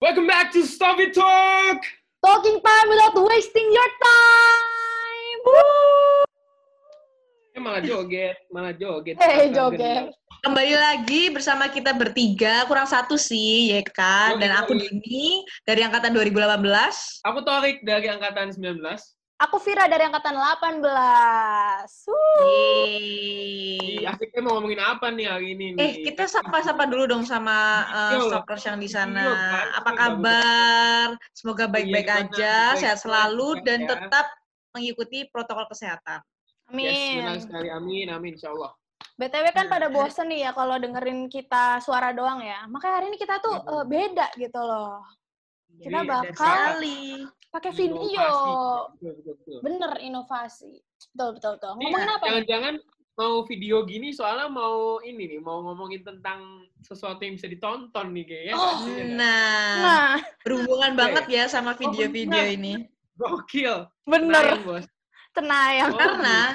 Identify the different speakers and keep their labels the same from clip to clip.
Speaker 1: Welcome back to Stop It Talk!
Speaker 2: Talking time without wasting your time. Woo!
Speaker 1: Eh, malah joget, malah joget.
Speaker 2: Hey, joget.
Speaker 3: Kembali lagi bersama kita bertiga, kurang satu sih, ya kan? Dan aku Dini dari angkatan 2018.
Speaker 1: Aku Torik dari angkatan 19.
Speaker 2: Aku Vira dari angkatan 18. Woo!
Speaker 1: Ih,
Speaker 3: Yeay.
Speaker 1: asiknya mau ngomongin apa nih hari ini nih?
Speaker 3: Eh, kita sapa-sapa dulu dong sama uh, stalkers yang di sana.
Speaker 1: Yo, kan?
Speaker 3: Apa kabar? Semoga baik-baik aja, sehat selalu,
Speaker 1: aja.
Speaker 3: dan tetap mengikuti protokol kesehatan.
Speaker 1: Yes, benar
Speaker 2: Amin.
Speaker 1: sekali. Amin, amin. Insya Allah.
Speaker 2: BTW kan pada bosen nih ya kalau dengerin kita suara doang ya. Makanya hari ini kita tuh eh, beda gitu loh. Kita
Speaker 1: Jadi,
Speaker 2: bakal
Speaker 3: Sekali.
Speaker 2: pakai video.
Speaker 1: inovasi. Betul, betul, betul.
Speaker 2: Bener, inovasi. Betul, betul, betul.
Speaker 1: Ini
Speaker 2: Ngomongin apa?
Speaker 1: Jangan-jangan mau video gini soalnya mau ini nih, mau ngomongin tentang sesuatu yang bisa ditonton nih kayaknya.
Speaker 2: Oh.
Speaker 1: Iya?
Speaker 3: Nah,
Speaker 2: Nah,
Speaker 3: berhubungan banget ya sama video-video
Speaker 1: benar.
Speaker 3: ini.
Speaker 1: Gokil.
Speaker 2: bener.
Speaker 1: Kenalin, bos.
Speaker 2: Tenayang.
Speaker 1: Oh,
Speaker 3: Karena-.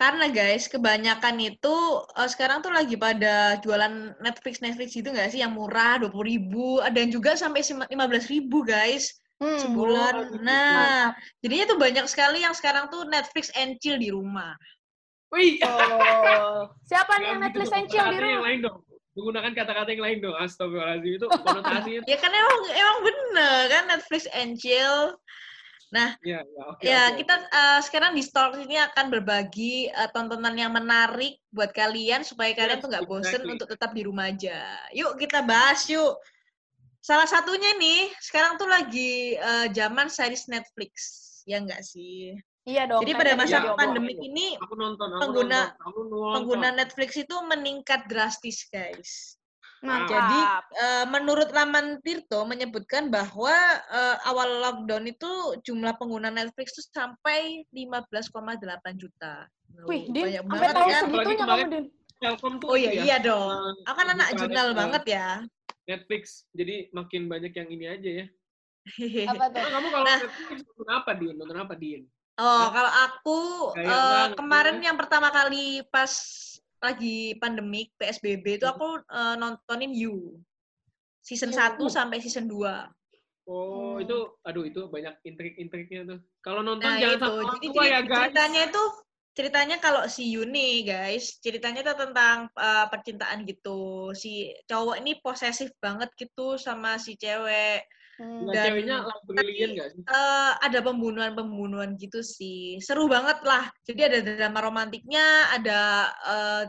Speaker 3: Karena guys, kebanyakan itu eh, sekarang tuh lagi pada jualan Netflix Netflix gitu nggak sih yang murah 20.000 ribu, ada yang juga sampai 15.000 ribu guys
Speaker 2: Hmm.
Speaker 3: sebulan.
Speaker 1: Oh, gitu.
Speaker 3: Nah, jadinya tuh banyak sekali yang sekarang tuh Netflix and chill di rumah.
Speaker 1: Wih,
Speaker 2: Oh. Siapa nih yang Netflix
Speaker 1: gitu,
Speaker 2: and chill di
Speaker 1: kata-kata yang
Speaker 2: rumah?
Speaker 1: lain dong. Menggunakan kata-kata yang lain dong. Astagfirullahaladzim itu konotasinya.
Speaker 3: Ya kan emang emang bener kan Netflix and chill.
Speaker 1: Ya, ya, oke.
Speaker 3: Ya,
Speaker 1: oke,
Speaker 3: kita eh, sekarang di Stalk ini akan berbagi eh, tontonan yang menarik buat kalian supaya kalian tuh nggak bosen
Speaker 1: exactly.
Speaker 3: untuk tetap di rumah aja. Yuk kita bahas yuk. Salah satunya nih, sekarang tuh lagi eh, zaman series Netflix. Ya enggak sih?
Speaker 2: Iya dong.
Speaker 3: Jadi
Speaker 2: kan
Speaker 3: pada masa
Speaker 1: Iya,
Speaker 3: pandemik
Speaker 1: aku-
Speaker 3: ini
Speaker 1: Aku nonton, aku
Speaker 3: pengguna-
Speaker 1: nonton, aku nonton.
Speaker 3: pengguna Netflix itu meningkat drastis, guys.
Speaker 2: Mantap.
Speaker 3: Jadi eh, menurut Laman Tirto menyebutkan bahwa eh, awal lockdown itu jumlah pengguna Netflix itu sampai 15,8 juta. Loh,
Speaker 2: Wih, Din,
Speaker 3: banyak
Speaker 2: sampai
Speaker 3: banget
Speaker 2: tahu
Speaker 3: kan?
Speaker 2: segitunya kamu, Din.
Speaker 1: Telkom tuh
Speaker 3: Oh
Speaker 1: itu
Speaker 3: iya,
Speaker 1: ya,
Speaker 3: iya dong.
Speaker 1: eh,
Speaker 3: Aku kan anak jurnal banget ya.
Speaker 1: Netflix, jadi makin banyak yang ini aja ya.
Speaker 2: Apa tuh?
Speaker 1: Nah, kamu kalau
Speaker 3: Nah.
Speaker 1: Netflix nonton apa, Din? Nonton apa, Din?
Speaker 3: Oh,
Speaker 1: Hah?
Speaker 3: kalau aku eh,
Speaker 1: banget,
Speaker 3: kemarin
Speaker 1: ya.
Speaker 3: yang pertama kali pas lagi pandemik PSBB itu aku eh, nontonin You. Season
Speaker 2: You.
Speaker 3: 1 sampai season 2.
Speaker 1: Oh,
Speaker 2: Hmm.
Speaker 1: itu, aduh itu banyak intrik-intriknya tuh. Kalau nonton
Speaker 3: Nah,
Speaker 1: jangan
Speaker 3: itu.
Speaker 1: sama orang
Speaker 3: Jadi
Speaker 1: tua ya, guys.
Speaker 3: ceritanya itu ceritanya kalau si Yuni, guys, ceritanya itu tentang uh, percintaan gitu. Si cowok ini posesif banget gitu sama si cewek.
Speaker 2: Hmm.
Speaker 1: Nah,
Speaker 3: Dan-
Speaker 1: ceweknya nggak sih?
Speaker 3: Eh, ada pembunuhan-pembunuhan gitu sih. Seru banget lah. Jadi ada drama romantiknya, ada eh,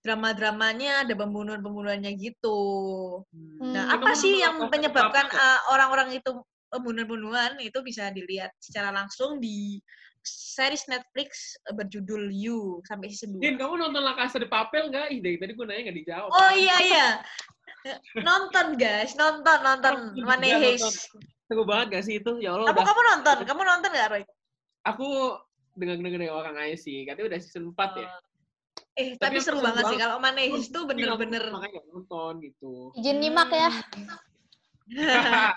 Speaker 3: drama-dramanya, ada pembunuhan-pembunuhannya gitu.
Speaker 2: Hmm.
Speaker 3: Nah, apa sih yang menyebabkan
Speaker 1: Apa?
Speaker 3: uh, orang-orang itu pembunuhan-pembunuhan itu bisa dilihat secara langsung di series Netflix berjudul You sampai season 2.
Speaker 1: Din, kamu nonton La Casa de Papel nggak? Ih, dari tadi gue nanya nggak dijawab.
Speaker 3: Oh iya iya. nonton guys, nonton nonton
Speaker 1: Nonton juga,
Speaker 3: Manehes.
Speaker 1: nonton. Seru banget gak sih itu? Ya Allah,
Speaker 3: Kamu
Speaker 1: udah.
Speaker 3: kamu nonton? Kamu nonton gak Roy?
Speaker 1: Aku dengar-dengar dari orang aja sih. Katanya udah season 4 ya.
Speaker 3: Eh,
Speaker 1: Tapi
Speaker 3: tapi, seru banget sih kalau Manehes tuh
Speaker 1: nggak-
Speaker 3: bener-bener
Speaker 1: Makanya nggak nonton gitu.
Speaker 2: Izin nyimak ya.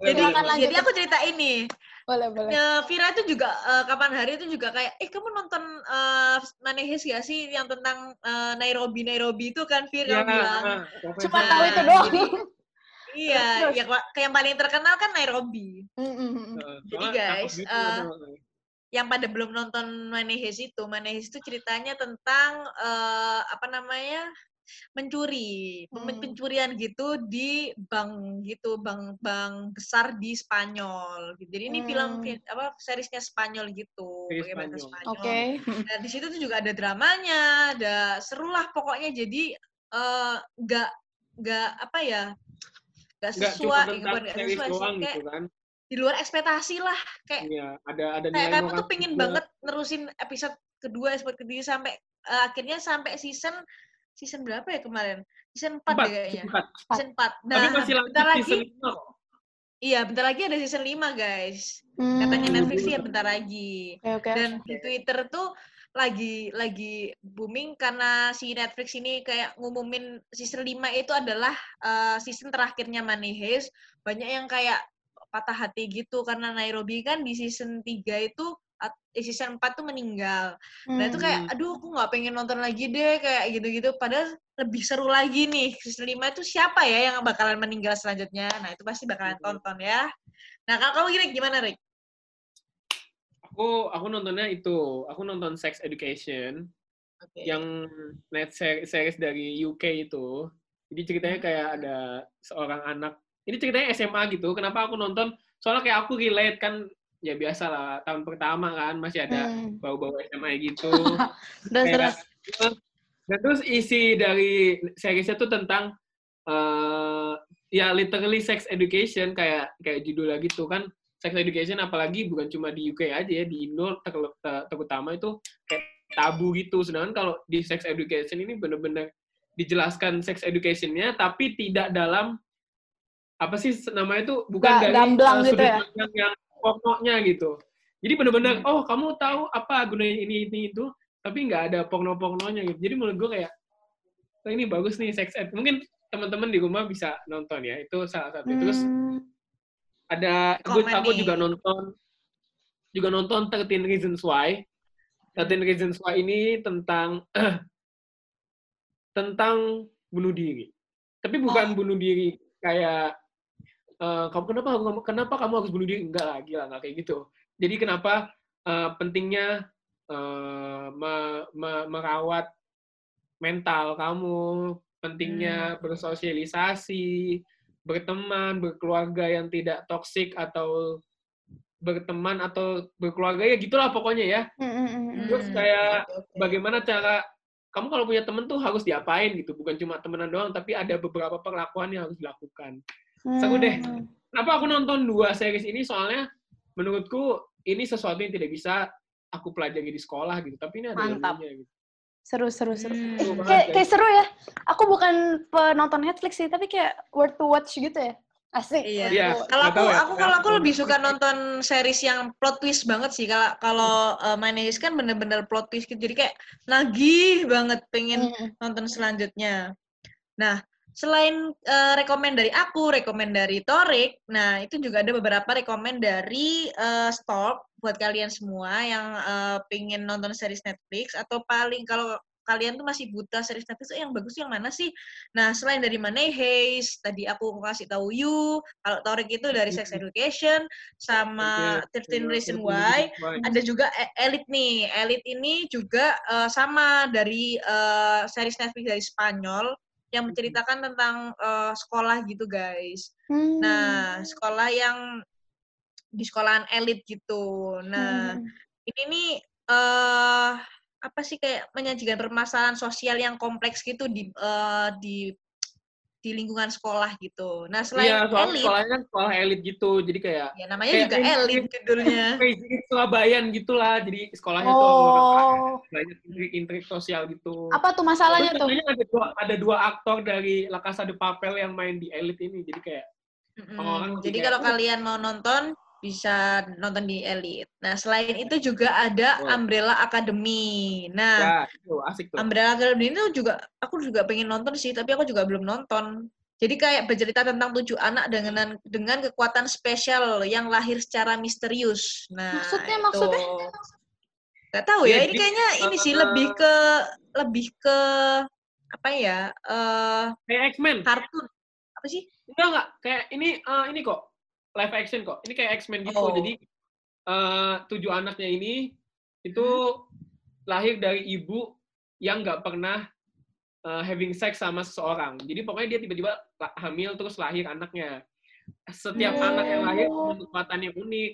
Speaker 3: jadi jadi aku cerita ini.
Speaker 2: Boleh, boleh.
Speaker 3: Ya, Vira itu juga eh, kapan hari itu juga kayak eh kamu nonton eh, Manehes gak sih yang tentang eh, Nairobi Nairobi itu kan Vira
Speaker 1: Ya,
Speaker 3: bilang.
Speaker 1: nah,
Speaker 2: Cuma
Speaker 3: Nah,
Speaker 2: tahu itu doang.
Speaker 3: jadi- Iya, ya kayak yang paling terkenal kan Nairobi.
Speaker 2: Hmm, hmm, hmm.
Speaker 1: eh,
Speaker 3: Jadi, guys,
Speaker 1: aduh.
Speaker 3: Yang pada belum nonton Manehes itu, Manehes itu ceritanya tentang eh, apa namanya? Mencuri,
Speaker 2: Hmm.
Speaker 3: pencurian gitu di bank gitu, bank bank besar di Spanyol. gitu. Jadi ini film
Speaker 2: Hmm.
Speaker 3: apa seriesnya Spanyol gitu, bahasa
Speaker 1: Spanyol.
Speaker 3: Spanyol.
Speaker 2: Oke.
Speaker 3: Nah, di situ tuh juga ada dramanya, ada seru lah pokoknya. Jadi eh, nggak nggak apa ya, nggak sesuai, nggak
Speaker 1: series
Speaker 3: sesuai sih,
Speaker 1: doang
Speaker 3: kayak
Speaker 1: gitu kan.
Speaker 3: di luar ekspektasi lah. Kayak
Speaker 1: Iya, ada ada
Speaker 3: kayak
Speaker 1: nilai
Speaker 3: kamu tuh pengen
Speaker 1: juga.
Speaker 3: banget nerusin episode kedua, episode ketiga sampai eh, akhirnya sampai season season berapa ya kemarin? Season 4
Speaker 1: Empat,
Speaker 3: deh kayaknya.
Speaker 1: empat.
Speaker 3: Season 4.
Speaker 1: Tapi
Speaker 3: Nah,
Speaker 1: masih lanjut
Speaker 3: bentar lagi. Iya, bentar lagi ada season 5, guys.
Speaker 2: Hmm.
Speaker 3: Katanya Netflix sih ya bentar lagi.
Speaker 2: Oke, oke.
Speaker 3: Dan di Twitter tuh lagi lagi booming karena si Netflix ini kayak ngumumin season 5 itu adalah eh, season terakhirnya Money Heist. Banyak yang kayak patah hati gitu karena Nairobi kan di season 3 itu season 4 tuh meninggal. Nah itu
Speaker 2: Hmm.
Speaker 3: kayak, aduh aku nggak pengen nonton lagi deh kayak gitu-gitu. Padahal lebih seru lagi nih season 5 itu siapa ya yang bakalan meninggal selanjutnya. Nah itu pasti bakalan
Speaker 1: Mhm.
Speaker 3: tonton ya. Nah kalau kamu gini gimana Rick?
Speaker 1: Aku aku nontonnya itu, aku nonton Sex Education
Speaker 3: Oke.
Speaker 1: yang net ser- series dari UK itu. Jadi ceritanya kayak ada seorang anak. Ini ceritanya SMA gitu. Kenapa aku nonton? Soalnya kayak aku relate kan ya biasa lah tahun pertama kan masih ada
Speaker 2: Hmm.
Speaker 1: bau-bau SMA gitu.
Speaker 2: Terus terus.
Speaker 1: Dan terus isi dari seriesnya tuh tentang eh ya literally sex education kayak kayak judulnya gitu kan sex education apalagi bukan cuma di UK aja ya di Indo ter- ter- terutama itu kayak tabu gitu sedangkan kalau di sex education ini bener-bener dijelaskan sex educationnya tapi tidak dalam apa sih namanya itu bukan
Speaker 2: Ga-
Speaker 1: dari
Speaker 2: gamblang
Speaker 1: eh,
Speaker 2: gitu
Speaker 1: sudut
Speaker 2: ya?
Speaker 1: pandang yang pokoknya gitu jadi bener-bener
Speaker 3: Hmm.
Speaker 1: oh kamu tahu apa gunanya ini ini itu tapi nggak ada porno-pornonya gitu. Jadi menurut gue kayak, oh, ini bagus nih sex ed. Mungkin teman-teman di rumah bisa nonton ya. Itu salah satu. Terus
Speaker 2: Hmm.
Speaker 1: ada, gue, aku juga nonton, juga nonton 13 Reasons Why. 13 Reasons Why ini tentang tentang bunuh diri. Tapi bukan bunuh diri kayak eh, kamu kenapa kamu kenapa kamu harus bunuh diri? Enggak lah, gila enggak kayak gitu. Jadi kenapa eh, pentingnya eh, me- me- merawat mental kamu, pentingnya bersosialisasi, berteman, berkeluarga yang tidak toksik atau berteman atau berkeluarga ya gitulah pokoknya ya.
Speaker 2: Hmm, hmm, hmm, hmm.
Speaker 1: Terus kayak bagaimana cara kamu kalau punya temen tuh harus diapain gitu, bukan cuma temenan doang, tapi ada beberapa perlakuan yang harus dilakukan. Seru deh.
Speaker 2: Hmm.
Speaker 1: Kenapa aku nonton dua series ini? Soalnya menurutku ini sesuatu yang tidak bisa aku pelajari di sekolah gitu, tapi ini ada
Speaker 2: Mantap.
Speaker 1: ilmunya gitu.
Speaker 2: Seru, seru, seru.
Speaker 3: Hmm.
Speaker 2: Kayak, kayak seru ya. Aku bukan penonton Netflix sih, tapi kayak worth to watch gitu ya. Asik.
Speaker 3: Iya.
Speaker 1: Iya.
Speaker 3: Kalau aku,
Speaker 1: ya,
Speaker 3: aku kalau aku lebih suka nonton series yang plot twist banget sih. Kalau kalau uh, My Name is kan bener-bener plot twist gitu. Jadi kayak nagih banget pengen
Speaker 2: Hmm.
Speaker 3: nonton selanjutnya. Nah, selain uh, rekomen dari aku, rekomen dari Torik, nah itu juga ada beberapa rekomen dari uh, Stalk buat kalian semua yang uh, pengen nonton series Netflix atau paling kalau kalian tuh masih buta series Netflix "Eh, yang bagus yang mana sih? Nah, selain dari Money Heist, tadi aku kasih tahu You, kalau Torik itu dari Sex Education sama
Speaker 1: Oke,
Speaker 3: 13
Speaker 1: terus
Speaker 3: Reason
Speaker 1: ini
Speaker 3: Why, ada juga Elite nih. Elite ini juga eh, sama dari eh, series Netflix dari Spanyol yang menceritakan tentang eh, sekolah gitu, guys.
Speaker 2: Hmm.
Speaker 3: Nah, sekolah yang di sekolahan elit gitu. Nah,
Speaker 2: Hmm.
Speaker 3: ini nih eh apa sih kayak menyajikan permasalahan sosial yang kompleks gitu di eh, di di lingkungan sekolah gitu. Nah, selain
Speaker 1: Iya, soal
Speaker 3: elit,
Speaker 1: sekolahnya kan sekolah elit gitu, jadi kayak
Speaker 3: ya namanya
Speaker 1: kayak
Speaker 3: juga
Speaker 1: ini-
Speaker 3: elit judulnya.
Speaker 1: Surabayan gitulah, jadi sekolahnya tuh
Speaker 2: Oh.
Speaker 1: banyak intrik-intrik sosial gitu.
Speaker 2: Apa tuh masalahnya
Speaker 1: Terus
Speaker 2: tuh?
Speaker 1: ada dua, ada dua aktor dari La Casa de Papel yang main di elit ini, jadi kayak
Speaker 3: Mm-mm.
Speaker 1: Orang-orang
Speaker 3: Jadi
Speaker 1: kayak,
Speaker 3: kalau
Speaker 1: "Uh."
Speaker 3: kalian mau nonton bisa nonton di Elite. Nah, selain itu juga ada
Speaker 1: Oh.
Speaker 3: Umbrella Academy. Nah,
Speaker 1: ya itu asik tuh.
Speaker 3: Umbrella Academy itu juga aku juga pengen nonton sih, tapi aku juga belum nonton. Jadi kayak bercerita tentang tujuh anak dengan dengan kekuatan spesial yang lahir secara misterius. Nah,
Speaker 2: Maksudnya,
Speaker 3: itu.
Speaker 2: maksudnya?
Speaker 3: Gak tahu ya,
Speaker 1: Ya,
Speaker 3: ini kayaknya ini sih lebih ke lebih ke apa ya? eh
Speaker 1: Kayak X-Men.
Speaker 3: kartun. Apa sih?
Speaker 1: Enggak enggak, kayak ini eh, ini kok live action kok. Ini kayak X-Men gitu.
Speaker 3: Oh.
Speaker 1: Jadi eh, tujuh anaknya ini itu lahir dari ibu yang nggak pernah eh, having sex sama seseorang. Jadi pokoknya dia tiba-tiba hamil terus lahir anaknya. Setiap
Speaker 2: Oh.
Speaker 1: anak yang lahir kekuatan yang unik.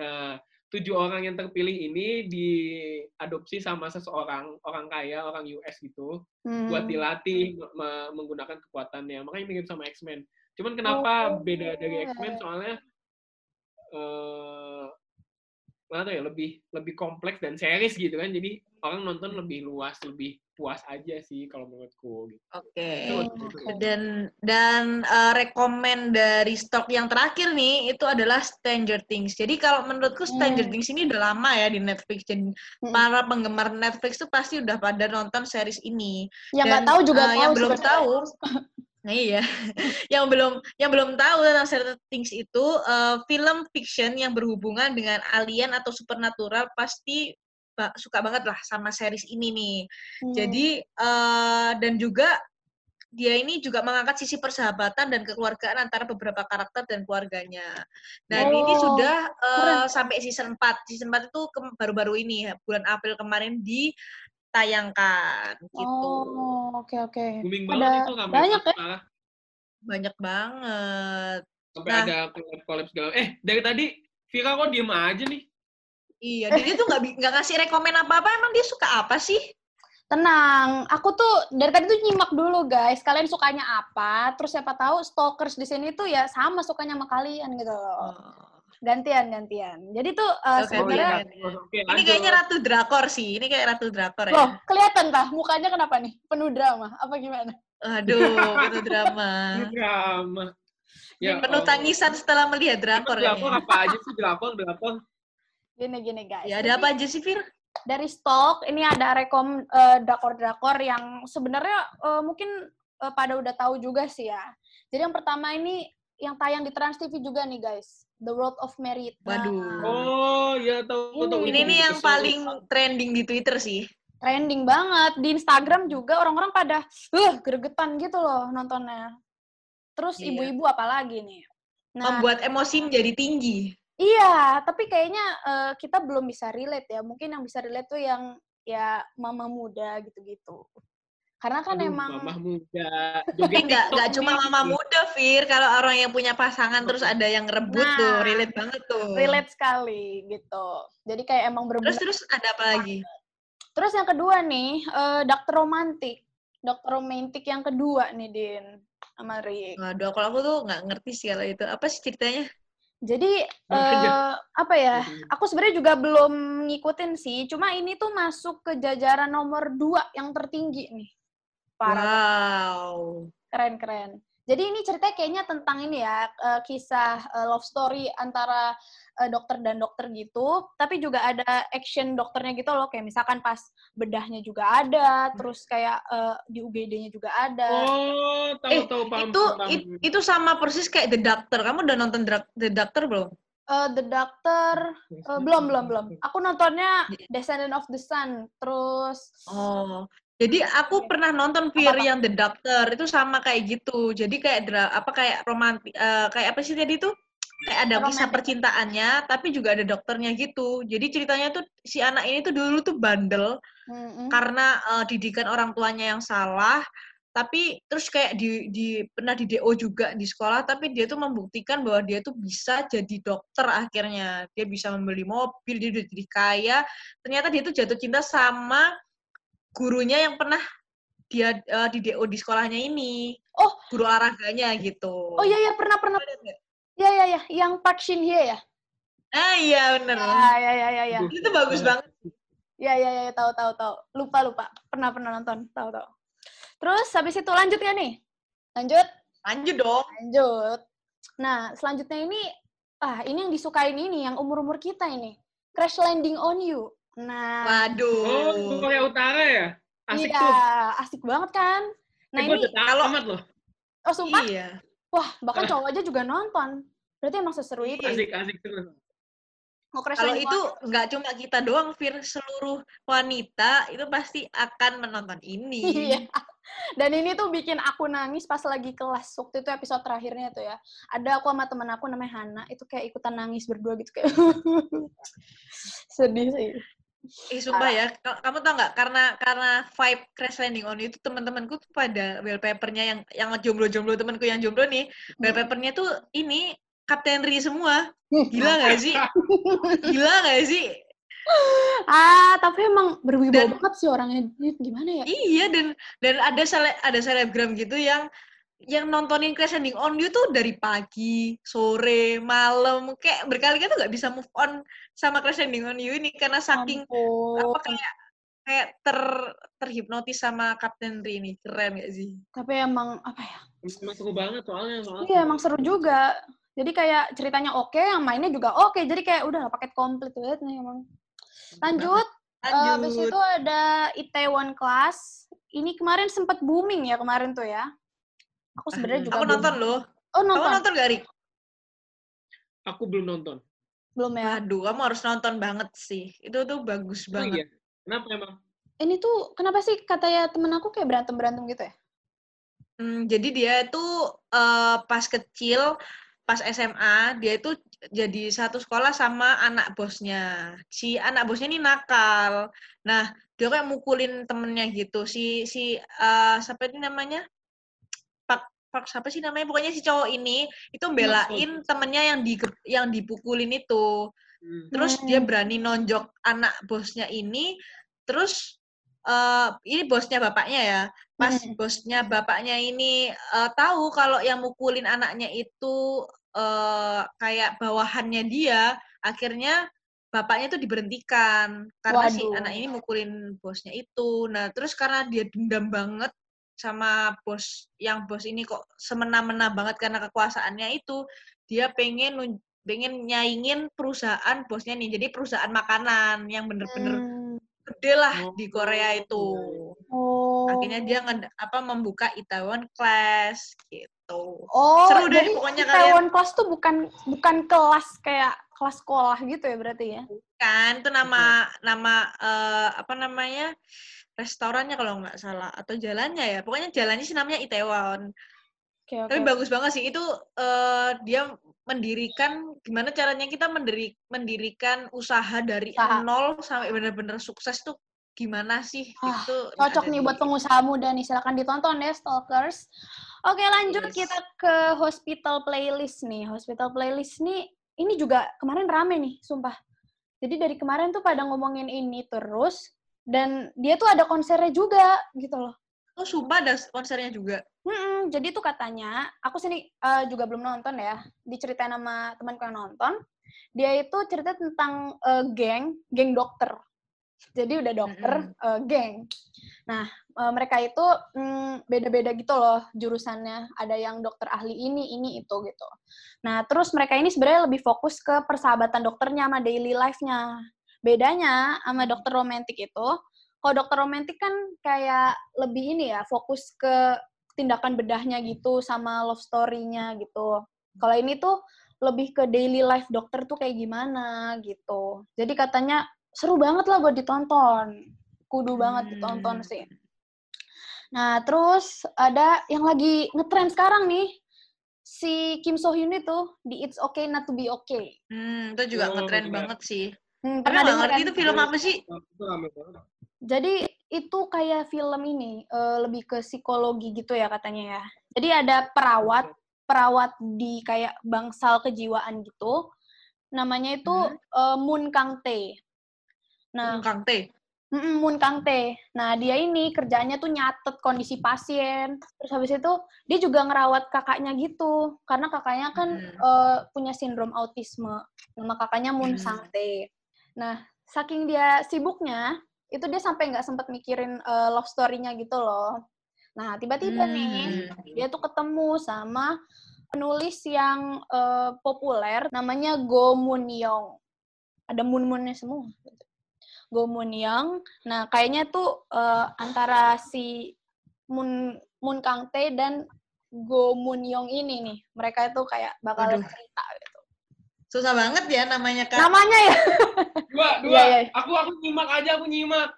Speaker 1: Nah, tujuh orang yang terpilih ini diadopsi sama seseorang orang kaya, orang US gitu
Speaker 2: Hmm.
Speaker 1: buat dilatih me- me- menggunakan kekuatannya. Makanya mirip sama X-Men. Cuman kenapa
Speaker 2: Oh.
Speaker 1: beda dari X-Men? Soalnya eh nggak tahu ya lebih lebih kompleks dan series gitu kan. Jadi orang nonton lebih luas, lebih puas aja sih kalau menurutku. Gitu.
Speaker 3: Oke.
Speaker 2: Oke.
Speaker 3: Dan dan eh, rekomen dari stok yang terakhir nih itu adalah Stranger Things. Jadi kalau menurutku Stranger
Speaker 2: Hmm.
Speaker 3: Things ini udah lama ya di Netflix. Dan
Speaker 2: Hmm.
Speaker 3: para penggemar Netflix tuh pasti udah pada nonton series ini.
Speaker 2: Yang nggak tahu juga tahu
Speaker 3: yang belum tahu Nah iya, yang belum yang belum tahu tentang Stranger Things itu eh, film fiction yang berhubungan dengan alien atau supernatural pasti ba- suka banget lah sama series ini nih.
Speaker 2: Hmm.
Speaker 3: Jadi eh, dan juga dia ini juga mengangkat sisi persahabatan dan kekeluargaan antara beberapa karakter dan keluarganya. Dan ini
Speaker 2: Oh,
Speaker 3: sudah eh,
Speaker 2: keren.
Speaker 3: sampai season 4. Season 4 itu baru-baru ini bulan April kemarin ditayangkan gitu.
Speaker 2: Oh, oke oke.
Speaker 1: Booming
Speaker 2: Ada
Speaker 1: banget itu sampai
Speaker 2: banyak ya?
Speaker 3: Banyak banget.
Speaker 1: Sampai
Speaker 3: Nah.
Speaker 1: ada collab-collab segala. Eh, dari tadi Vira kok diem aja nih?
Speaker 3: Iya, dia tuh nggak nggak ngasih rekomen apa-apa. Emang dia suka apa sih?
Speaker 2: Tenang, aku tuh dari tadi tuh nyimak dulu guys. Kalian sukanya apa? Terus siapa tahu stalkers di sini tuh ya sama sukanya sama kalian gitu loh. Gantian gantian. Jadi tuh uh,
Speaker 3: Oke,
Speaker 2: sebenarnya
Speaker 3: gantian.
Speaker 1: Oke,
Speaker 3: Ini kayaknya ratu drakor sih. Ini kayak ratu drakor ya.
Speaker 2: loh kelihatan tah mukanya kenapa nih? Penuh drama apa gimana?
Speaker 3: Aduh, penuh drama.
Speaker 1: drama. Ya
Speaker 3: penuh tangisan setelah melihat drakor
Speaker 1: Emang Drakor apa aja sih drakor, drakor?
Speaker 2: Gini gini guys.
Speaker 3: Ya
Speaker 2: Jadi,
Speaker 3: ada apa aja sih, Fir?
Speaker 2: Dari stok ini ada rekom eh, drakor-drakor yang sebenarnya eh, mungkin eh, pada udah tahu juga sih ya. Jadi yang pertama ini yang tayang di Trans TV juga nih guys. The World of Merit.
Speaker 3: Waduh.
Speaker 1: Oh, ya tahu
Speaker 2: Ini-
Speaker 1: tahu.
Speaker 3: Ini
Speaker 1: itu
Speaker 3: nih yang paling trending di Twitter sih.
Speaker 2: trending banget di Instagram juga orang-orang pada uh gregetan gitu loh nontonnya. Terus
Speaker 3: Iya.
Speaker 2: ibu-ibu apalagi nih. Nah,
Speaker 3: Membuat emosi menjadi tinggi.
Speaker 2: iya, tapi kayaknya eh, kita belum bisa relate ya. Mungkin yang bisa relate tuh yang ya mama muda gitu-gitu. Karena kan
Speaker 1: Aduh,
Speaker 2: emang
Speaker 1: Mamah muda.
Speaker 3: Tapi
Speaker 1: Joget
Speaker 3: nggak cuma mama muda, Fir. Kalau orang yang punya pasangan terus ada yang ngerebut
Speaker 2: Nah.
Speaker 3: tuh, relate banget tuh.
Speaker 2: relate sekali gitu. Jadi kayak emang
Speaker 3: Terus
Speaker 2: bener-bener.
Speaker 3: terus ada apa lagi?
Speaker 2: Terus yang kedua nih, eh, dokter romantik. Dokter romantik yang kedua nih, Din. Sama Rick.
Speaker 3: Waduh, kalau aku tuh nggak ngerti sih kalau itu. Apa sih ceritanya?
Speaker 2: Jadi eh, apa ya? Aku sebenarnya juga belum ngikutin sih. Cuma ini tuh masuk ke jajaran nomor dua yang tertinggi nih. Parah,
Speaker 3: Wow.
Speaker 2: keren-keren. Jadi ini ceritanya kayaknya tentang ini ya, eh, kisah eh, love story antara eh, dokter dan dokter gitu. Tapi juga ada action dokternya gitu loh. Kayak misalkan pas bedahnya juga ada, terus kayak eh, di UGD-nya juga ada.
Speaker 1: Oh, tahu
Speaker 3: Eh,
Speaker 1: tahu paham.
Speaker 3: itu
Speaker 1: paham.
Speaker 3: it- itu sama persis kayak The Doctor. Kamu udah nonton The Doctor belum?
Speaker 2: Eh, The Doctor eh, belum belum belum. Aku nontonnya. Descendant of the Sun. Terus
Speaker 3: Oh. Jadi aku pernah nonton Fear yang The Doctor itu sama kayak gitu. Jadi kayak dra apa kayak romantis kayak apa sih tadi tuh? Kayak ada kisah
Speaker 2: Romantis.
Speaker 3: percintaannya tapi juga ada dokternya gitu. Jadi ceritanya tuh si anak ini tuh dulu tuh bandel
Speaker 2: mm-mm.
Speaker 3: karena eh, didikan orang tuanya yang salah tapi terus kayak di, di pernah di DO juga di sekolah tapi dia tuh membuktikan bahwa dia tuh bisa jadi dokter akhirnya dia bisa membeli mobil dia udah jadi kaya ternyata dia tuh jatuh cinta sama gurunya yang pernah dia eh, di DO di sekolahnya ini
Speaker 2: Oh.
Speaker 3: guru olahraganya gitu
Speaker 2: Oh iya iya pernah pernah. Iya iya iya, yang Park Shin Hye ya?
Speaker 3: ah iya bener
Speaker 2: Ah iya iya iya iya.
Speaker 1: Aduh.
Speaker 3: itu bagus banget
Speaker 2: Iya iya iya tahu tahu tahu. Lupa lupa. Pernah pernah nonton, tahu tahu. Terus habis itu lanjut nggak nih? Lanjut?
Speaker 3: lanjut dong
Speaker 2: Lanjut. Nah, selanjutnya ini ah ini yang disukain ini yang umur-umur kita ini. Crash Landing on You. Nah,
Speaker 3: waduh
Speaker 1: Oh, Korea Utara ya? Asik
Speaker 2: iya,
Speaker 1: tuh.
Speaker 2: asik banget kan? Nah,
Speaker 1: Eh,
Speaker 2: ini
Speaker 3: kalau-
Speaker 1: tamat loh.
Speaker 2: oh sumpah,
Speaker 3: iya
Speaker 2: wah, bahkan cowok aja juga nonton. Berarti emang seseru itu.
Speaker 1: Asik, asik terus.
Speaker 3: Kalau itu nggak cuma kita doang, Fir, seluruh wanita itu pasti akan menonton ini.
Speaker 2: Iya. Dan ini tuh bikin aku nangis pas lagi kelas. Waktu itu episode terakhirnya tuh ya. Ada aku sama temen aku namanya Hana, itu kayak ikutan nangis berdua gitu kayak. Sedih sih.
Speaker 3: Eh sumpah ya, ka- kamu tau nggak? Karena karena vibe Crash Landing on itu teman-temanku tuh pada wallpapernya yang yang jomblo-jomblo temanku yang jomblo nih, wallpapernya tuh ini Kapten Ri semua. Gila nggak sih? Gila nggak sih?
Speaker 2: ah, tapi emang berwibawa banget sih orangnya. Gimana ya?
Speaker 3: Iya dan dan ada sele, ada selebgram gitu yang yang nontonin Crash Landing on You tuh dari pagi, sore, malam, kayak berkali-kali tuh nggak bisa move on sama Crash Landing on You ini karena saking
Speaker 2: Ampun.
Speaker 3: apa kayak kayak ter terhipnotis sama Kapten Ri ini keren gak sih?
Speaker 2: Tapi emang apa ya?
Speaker 1: Emang seru banget soalnya. soalnya.
Speaker 2: Iya, emang seru juga. Jadi kayak ceritanya oke, yang mainnya juga oke. Jadi kayak udah paket komplit banget nih emang. Lanjut, eh, habis
Speaker 3: Lanjut.
Speaker 2: itu ada Itaewon Class. Ini kemarin sempat booming ya kemarin tuh ya. Aku sebenarnya juga
Speaker 3: Aku
Speaker 2: belum-
Speaker 3: nonton loh.
Speaker 2: Oh,
Speaker 3: Kamu
Speaker 2: nonton.
Speaker 3: nonton gak, Rik?
Speaker 1: Aku belum nonton.
Speaker 2: Belum ya.
Speaker 3: Waduh, kamu harus nonton banget sih. Itu tuh bagus
Speaker 1: Oh
Speaker 3: banget.
Speaker 1: iya. Kenapa emang?
Speaker 2: Ini tuh kenapa sih katanya temen aku kayak berantem-berantem gitu ya?
Speaker 3: Hmm, jadi dia itu eh, pas kecil, pas SMA, dia itu jadi satu sekolah sama anak bosnya. Si anak bosnya ini nakal. Nah, dia kayak mukulin temennya gitu. Si si eh, siapa ini namanya? Pak siapa sih namanya? Pokoknya si cowok ini itu belain temennya yang di yang dipukulin itu.
Speaker 1: Hmm.
Speaker 3: Terus dia
Speaker 2: Hmm.
Speaker 3: berani nonjok anak bosnya ini. Terus eh ini bosnya bapaknya ya. Pas
Speaker 2: Hmm.
Speaker 3: bosnya bapaknya ini eh, tahu kalau yang mukulin anaknya itu eh kayak bawahannya dia, akhirnya bapaknya itu diberhentikan karena si
Speaker 2: Waduh.
Speaker 3: anak ini mukulin bosnya itu. Nah, terus karena dia dendam banget sama bos yang bos ini kok semena-mena banget karena kekuasaannya itu, dia pengen pengen nyaingin perusahaan bosnya nih. Jadi perusahaan makanan yang bener-bener
Speaker 2: Hmm.
Speaker 3: gede lah
Speaker 1: Oh,
Speaker 3: di Korea itu.
Speaker 2: Oh.
Speaker 3: Akhirnya dia apa membuka Itaewon Class gitu.
Speaker 2: Oh,
Speaker 3: Seru deh
Speaker 2: jadi
Speaker 3: pokoknya
Speaker 2: Itaewon Class tuh bukan bukan kelas kayak kelas sekolah gitu ya berarti ya?
Speaker 3: Kan itu nama nama eh, apa namanya? Restorannya kalau nggak salah atau jalannya ya. Pokoknya jalannya sih namanya Itaewon.
Speaker 2: Oke, oke.
Speaker 3: Tapi bagus banget sih itu eh, dia mendirikan gimana caranya kita mendiri, mendirikan usaha dari
Speaker 2: Usaha.
Speaker 3: nol sampai benar-benar sukses tuh gimana sih?
Speaker 2: Ah,
Speaker 3: itu
Speaker 2: Cocok nih
Speaker 3: di-
Speaker 2: buat pengusaha muda nih, silakan ditonton ya Stalkers. Oke, lanjut
Speaker 3: Yes.
Speaker 2: kita ke hospital playlist nih. Hospital playlist nih ini juga kemarin rame nih, sumpah. Jadi dari kemarin tuh pada ngomongin ini terus dan dia tuh ada konsernya juga gitu loh.
Speaker 3: Oh, sumpah ada konsernya juga.
Speaker 2: Mm-mm, jadi tuh katanya, aku sini eh, juga belum nonton ya, diceritain sama temanku yang nonton. Dia itu cerita tentang eh, geng, geng dokter. Jadi udah dokter, eh, geng. Nah, eh, mereka itu mm, beda-beda gitu loh jurusannya. Ada yang dokter ahli ini, ini, itu gitu. Nah, terus mereka ini sebenarnya lebih fokus ke persahabatan dokternya sama daily life-nya. Bedanya sama dokter romantik itu, kalau dokter romantik kan kayak lebih ini ya, fokus ke tindakan bedahnya gitu sama love story-nya gitu. Kalau ini tuh lebih ke daily life dokter tuh kayak gimana gitu. Jadi katanya seru banget lah buat ditonton. Kudu banget ditonton
Speaker 3: Hmm.
Speaker 2: sih. Nah, terus ada yang lagi ngetren sekarang nih. Si Kim So Hyun itu di It's Okay Not to Be Okay.
Speaker 3: Hmm, itu juga
Speaker 1: Oh,
Speaker 3: ngetren
Speaker 1: benar.
Speaker 3: banget sih.
Speaker 2: Hmm, pernah
Speaker 3: nggak
Speaker 2: denger
Speaker 3: ngerti
Speaker 2: kan?
Speaker 3: itu film apa sih?
Speaker 2: Jadi itu kayak film ini eh, lebih ke psikologi gitu ya katanya ya. Jadi ada perawat, perawat di kayak bangsal kejiwaan gitu. Namanya itu
Speaker 3: Hmm.
Speaker 2: eh, Moon Kang Tae. Nah,
Speaker 3: Kang T.
Speaker 2: mm-mm, Moon Kang Tae. Nah, dia ini kerjanya tuh nyatet kondisi pasien. Terus habis itu dia juga ngerawat kakaknya gitu. Karena kakaknya kan
Speaker 3: Hmm.
Speaker 2: eh, punya sindrom autisme. Nama kakaknya Moon
Speaker 3: Hmm.
Speaker 2: Sang Tae. Nah, saking dia sibuknya, itu dia sampai nggak sempet mikirin eh, love story-nya gitu loh. Nah, tiba-tiba nih,
Speaker 3: Hmm.
Speaker 2: dia tuh ketemu sama penulis yang eh, populer, namanya Go Moon Young. Ada Moon-Moonnya semua. Go Moon Young. Nah, kayaknya tuh eh, antara si Moon, Moon Kang Tae dan Go Moon Young ini nih, mereka itu kayak bakal cerita gitu.
Speaker 3: Susah banget ya namanya Kak.
Speaker 2: Namanya ya?
Speaker 1: Dua, dua.
Speaker 2: Iya, iya.
Speaker 1: Aku aku nyimak aja, aku nyimak.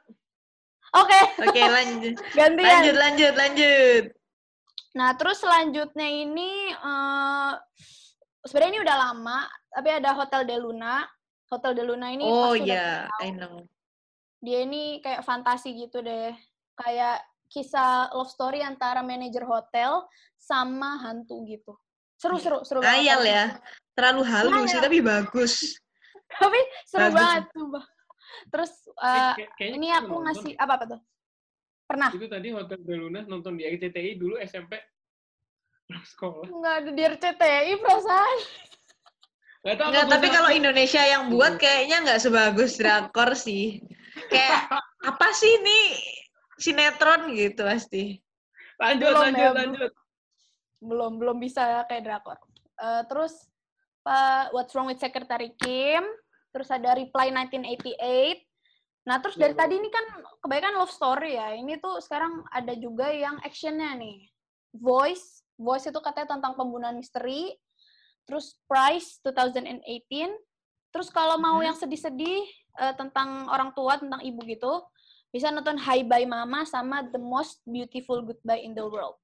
Speaker 2: Oke,
Speaker 3: Oke, lanjut.
Speaker 2: gantian.
Speaker 3: Lanjut, lanjut, lanjut.
Speaker 2: Nah, terus selanjutnya ini eh sebenarnya ini udah lama, tapi ada Hotel de Luna. Hotel de Luna ini
Speaker 3: Oh iya,
Speaker 2: tahu.
Speaker 3: I know.
Speaker 2: Dia ini kayak fantasi gitu deh. Kayak kisah love story antara manajer hotel sama hantu gitu. Seru, seru, seru banget.
Speaker 3: Ayal ya. Terlalu halus sih, tapi bagus.
Speaker 2: Tapi seru
Speaker 3: Bagus.
Speaker 2: banget, sumpah. Terus
Speaker 1: kayak- kayaknya
Speaker 2: ini
Speaker 1: aku nonton.
Speaker 2: ngasih apa apa tuh? Pernah?
Speaker 1: Itu tadi Hotel de Luna nonton di RCTI dulu SMP. Sekolah.
Speaker 2: Nggak ada di RCTI perasaan.
Speaker 1: Gak
Speaker 3: Nggak, tapi kalau Indonesia yang buat kayaknya nggak sebagus drakor sih. Kayak apa sih ini sinetron gitu pasti.
Speaker 1: Lanjut,
Speaker 2: Belum
Speaker 1: lanjut,
Speaker 2: ya,
Speaker 1: lanjut.
Speaker 2: Belum belum bisa kayak drakor. Eh, terus eh, What's Wrong with Secretary Kim, terus ada Reply 1988. Nah, terus dari
Speaker 1: Iya,
Speaker 2: tadi ini kan kebanyakan love story ya. Ini tuh sekarang ada juga yang actionnya nih. Voice Voice itu katanya tentang pembunuhan misteri. Terus Price 2018. Terus kalau mau
Speaker 3: Mhm.
Speaker 2: yang sedih-sedih eh, tentang orang tua, tentang ibu gitu, bisa nonton Hi Bye Mama sama The Most Beautiful Goodbye in the World.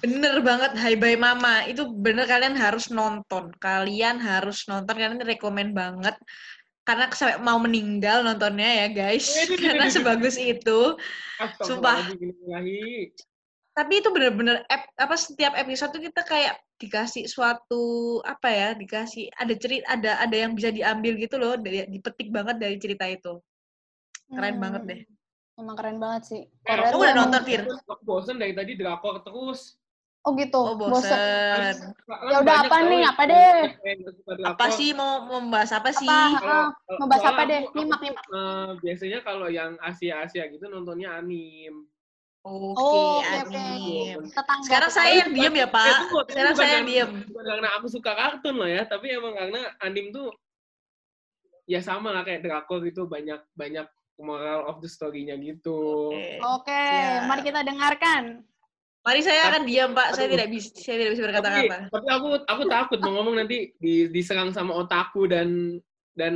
Speaker 3: Bener banget, Hai Bye Mama. Itu bener kalian harus nonton. Kalian harus nonton, kalian rekomen banget. Karena sampai mau meninggal nontonnya ya guys. Karena sebagus itu. Sumpah. Tapi itu bener-bener ep- apa setiap episode tuh kita kayak dikasih suatu apa ya, dikasih ada cerita ada ada yang bisa diambil gitu loh, dari, dipetik banget dari cerita itu. Keren
Speaker 2: Hmm,
Speaker 3: banget deh.
Speaker 2: Emang keren banget sih.
Speaker 1: Eh,
Speaker 3: aku
Speaker 2: tuh
Speaker 3: udah nonton, Fir.
Speaker 1: Aku bosen dari tadi drakor terus.
Speaker 2: Oh gitu.
Speaker 3: Oh, bosen.
Speaker 2: Ya udah, apa nih? Apa deh?
Speaker 3: Apa sih mau mau membahas apa sih?
Speaker 2: Apa? Ah, mau bahas apa deh?
Speaker 1: Aku,
Speaker 2: Nyimak, nyimak.
Speaker 1: eh, biasanya kalau yang Asia-Asia gitu nontonnya anim.
Speaker 3: Oke,
Speaker 2: Oh, oke, oke.
Speaker 3: anim.
Speaker 2: Tetangga.
Speaker 3: Sekarang saya yang diem ya,
Speaker 1: Eh,
Speaker 3: Pak.
Speaker 1: tunggu, tapi
Speaker 3: Sekarang
Speaker 1: bukan
Speaker 3: saya yang
Speaker 1: karena-
Speaker 3: diem.
Speaker 1: Bukan karena aku suka kartun loh ya, tapi emang karena anim tuh ya sama lah kayak drakor gitu banyak banyak moral of the story-nya gitu.
Speaker 3: Oke.
Speaker 2: Oke,
Speaker 3: Siap.
Speaker 2: mari kita dengarkan.
Speaker 3: Mari saya akan diam, Pak. Saya tidak bisa saya tidak bisa
Speaker 1: Tapi,
Speaker 3: berkata-kata.
Speaker 1: tapi aku aku takut mau ngomong nanti di, diserang sama otaku dan dan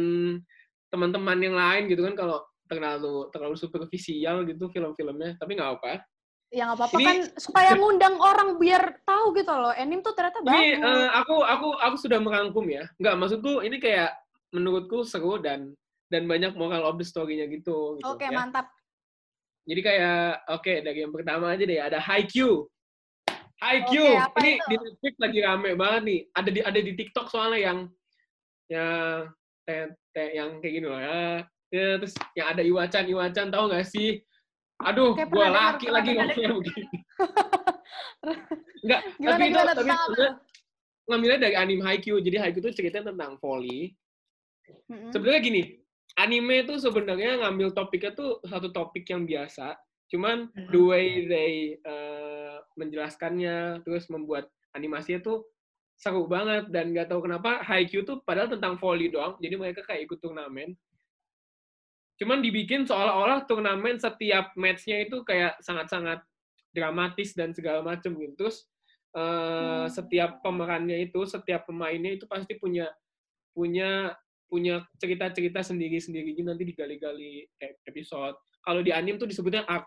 Speaker 1: teman-teman yang lain gitu kan kalau terlalu terlalu superficial gitu film-filmnya. Tapi nggak apa.
Speaker 2: Ya nggak apa-apa
Speaker 1: Ini-
Speaker 2: kan supaya ngundang orang biar tahu gitu loh. Anime tuh ternyata
Speaker 1: Ini
Speaker 2: bagus.
Speaker 1: eh, aku aku aku sudah merangkum ya. Nggak maksudku ini kayak menurutku seru dan dan banyak moral of the story-nya gitu. gitu
Speaker 2: Oke,
Speaker 1: ya.
Speaker 2: mantap.
Speaker 1: Jadi kayak oke dari yang pertama aja deh ada Haikyuu. Haikyuu
Speaker 2: Oke, apa
Speaker 1: ini
Speaker 2: itu?
Speaker 1: di Netflix lagi rame banget nih. Ada di ada di TikTok soalnya yang yang te, te- yang kayak gini loh ya. Ya, terus yang ada Iwacan Iwacan tahu nggak sih? Aduh,
Speaker 2: Oke,
Speaker 1: gua laki lagi ngomongnya begini. Enggak,
Speaker 2: Gimana,
Speaker 1: tapi itu tapi sebenarnya ngambilnya dari anime Haikyuu. Jadi Haikyuu itu ceritanya tentang volley.
Speaker 2: Mm-mm.
Speaker 1: Sebenarnya gini, anime itu sebenarnya ngambil topiknya tuh satu topik yang biasa, cuman the way they uh, menjelaskannya, terus membuat animasinya tuh seru banget dan nggak tahu kenapa Haikyuu tuh padahal tentang volley doang, jadi mereka kayak ikut turnamen. Cuman dibikin seolah-olah turnamen setiap match-nya itu kayak sangat-sangat dramatis dan segala macam gitu. Terus uh,
Speaker 2: Hmm.
Speaker 1: setiap pemerannya itu, setiap pemainnya itu pasti punya punya punya cerita-cerita sendiri-sendiri gitu nanti digali-gali episode. Kalau di anime tuh disebutnya arc.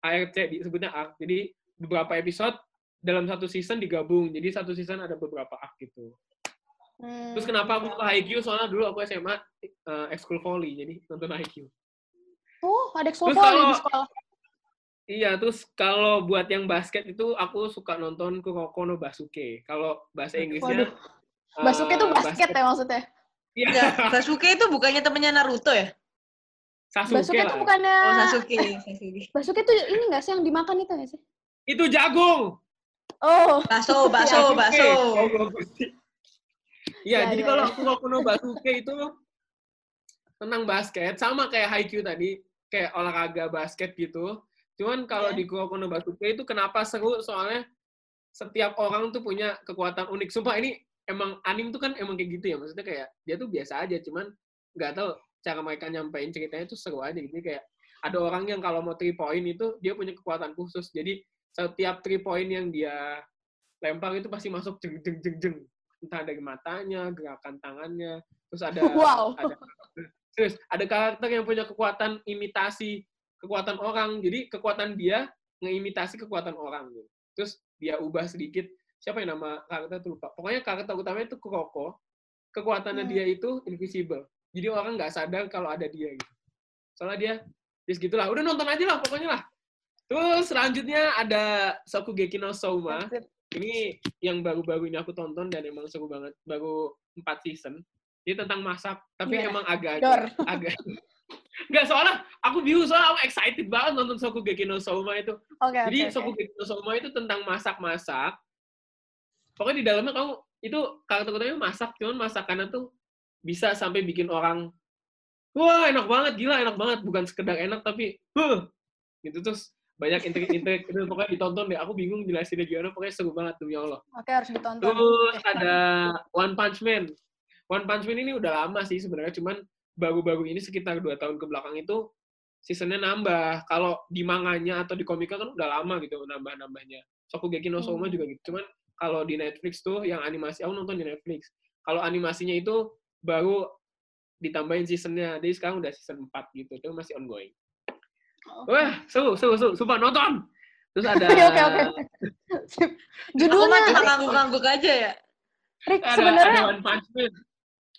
Speaker 1: ARC disebutnya arc. Jadi beberapa episode dalam satu season digabung. Jadi satu season ada beberapa arc gitu.
Speaker 2: Hmm.
Speaker 1: Terus kenapa aku suka Haikyuu? Soalnya dulu aku SMA eh, ekskul volley, jadi nonton Haikyuu.
Speaker 2: Oh, ada ekskul volley di sekolah.
Speaker 1: Iya, terus kalau buat yang basket itu aku suka nonton Kuroko no Basuke. Kalau bahasa Inggrisnya
Speaker 2: Waduh. Basuke tuh
Speaker 1: eh,
Speaker 2: basket ya maksudnya.
Speaker 1: Iya,
Speaker 3: Sasuke itu bukannya temannya Naruto ya?
Speaker 1: Sasuke,
Speaker 2: Basuke
Speaker 1: lah.
Speaker 2: tuh bukannya
Speaker 3: Oh, Sasuke. Sasuke.
Speaker 2: Basuke tuh ini nggak sih yang dimakan itu nggak sih?
Speaker 1: Itu jagung.
Speaker 2: Oh,
Speaker 3: Bakso, bakso,
Speaker 1: Sasuke.
Speaker 3: bakso.
Speaker 1: Oh. Iya,
Speaker 2: Ya,
Speaker 1: jadi
Speaker 2: ya,
Speaker 1: kalau
Speaker 2: ya.
Speaker 1: Kuroko no Basuke itu tentang basket, sama kayak Haikyuu tadi, kayak olahraga basket gitu. Cuman kalau
Speaker 2: Iya.
Speaker 1: di Kuroko no Basuke itu kenapa seru? Soalnya setiap orang tuh punya kekuatan unik. Sumpah ini emang anim tuh kan emang kayak gitu ya. Maksudnya kayak dia tuh biasa aja, cuman nggak tahu cara mereka nyampein ceritanya tuh seru aja gitu. Kayak ada orang yang kalau mau three point itu dia punya kekuatan khusus. Jadi setiap three point yang dia lempar itu pasti masuk jeng jeng jeng jeng. Entah dari matanya, gerakan tangannya, terus ada
Speaker 2: Wow.
Speaker 1: ada terus ada karakter yang punya kekuatan imitasi kekuatan orang. Jadi kekuatan dia ngeimitasi kekuatan orang gitu. Terus dia ubah sedikit. Siapa yang nama karakter itu lupa. Pokoknya karakter utamanya itu Kuroko. Kekuatannya
Speaker 2: Hmm.
Speaker 1: dia itu invisible. Jadi orang nggak sadar kalau ada dia gitu. Soalnya dia terus gitulah. Udah nonton aja lah pokoknya lah. Terus selanjutnya ada Sokugeki no Souma. Ini yang baru-baru ini aku tonton dan emang seru banget. Baru 4 season. Ini tentang masak, tapi
Speaker 2: Gimana?
Speaker 1: emang agak
Speaker 2: Dor.
Speaker 1: agak Enggak, soalnya aku bingung soalnya aku excited banget nonton Sokugeki no Souma itu.
Speaker 2: Oke.
Speaker 1: Jadi
Speaker 2: oke.
Speaker 1: Sokugeki no Souma itu tentang masak-masak. Pokoknya di dalamnya kamu itu karakter utamanya masak, cuman masakannya tuh bisa sampai bikin orang wah enak banget, gila enak banget, bukan sekedar enak tapi huh gitu terus banyak intrik-intrik itu pokoknya ditonton deh. Aku bingung jelasinnya gimana, pokoknya seru banget demi Allah.
Speaker 2: Oke, harus ditonton.
Speaker 1: Terus ada One Punch Man. One Punch Man ini udah lama sih sebenarnya, cuman baru-baru ini sekitar dua tahun ke belakang itu seasonnya nambah. Kalau di manganya atau di komiknya kan udah lama gitu nambah-nambahnya. Shokugeki no Soma
Speaker 2: Hmm.
Speaker 1: juga gitu. Cuman kalau di Netflix tuh yang animasi aku nonton di Netflix. Kalau animasinya itu baru ditambahin seasonnya. Jadi sekarang udah season 4 gitu. Itu masih ongoing.
Speaker 2: Oke.
Speaker 1: Wah, seru, seru, seru. Sumpah nonton. Terus ada
Speaker 2: Oke, oke, oke.
Speaker 3: Aku mah
Speaker 2: Judulnya
Speaker 3: cuma ngangguk-ngangguk aja ya.
Speaker 2: Rick
Speaker 1: ada,
Speaker 2: sebenarnya
Speaker 1: ada One Punch Man.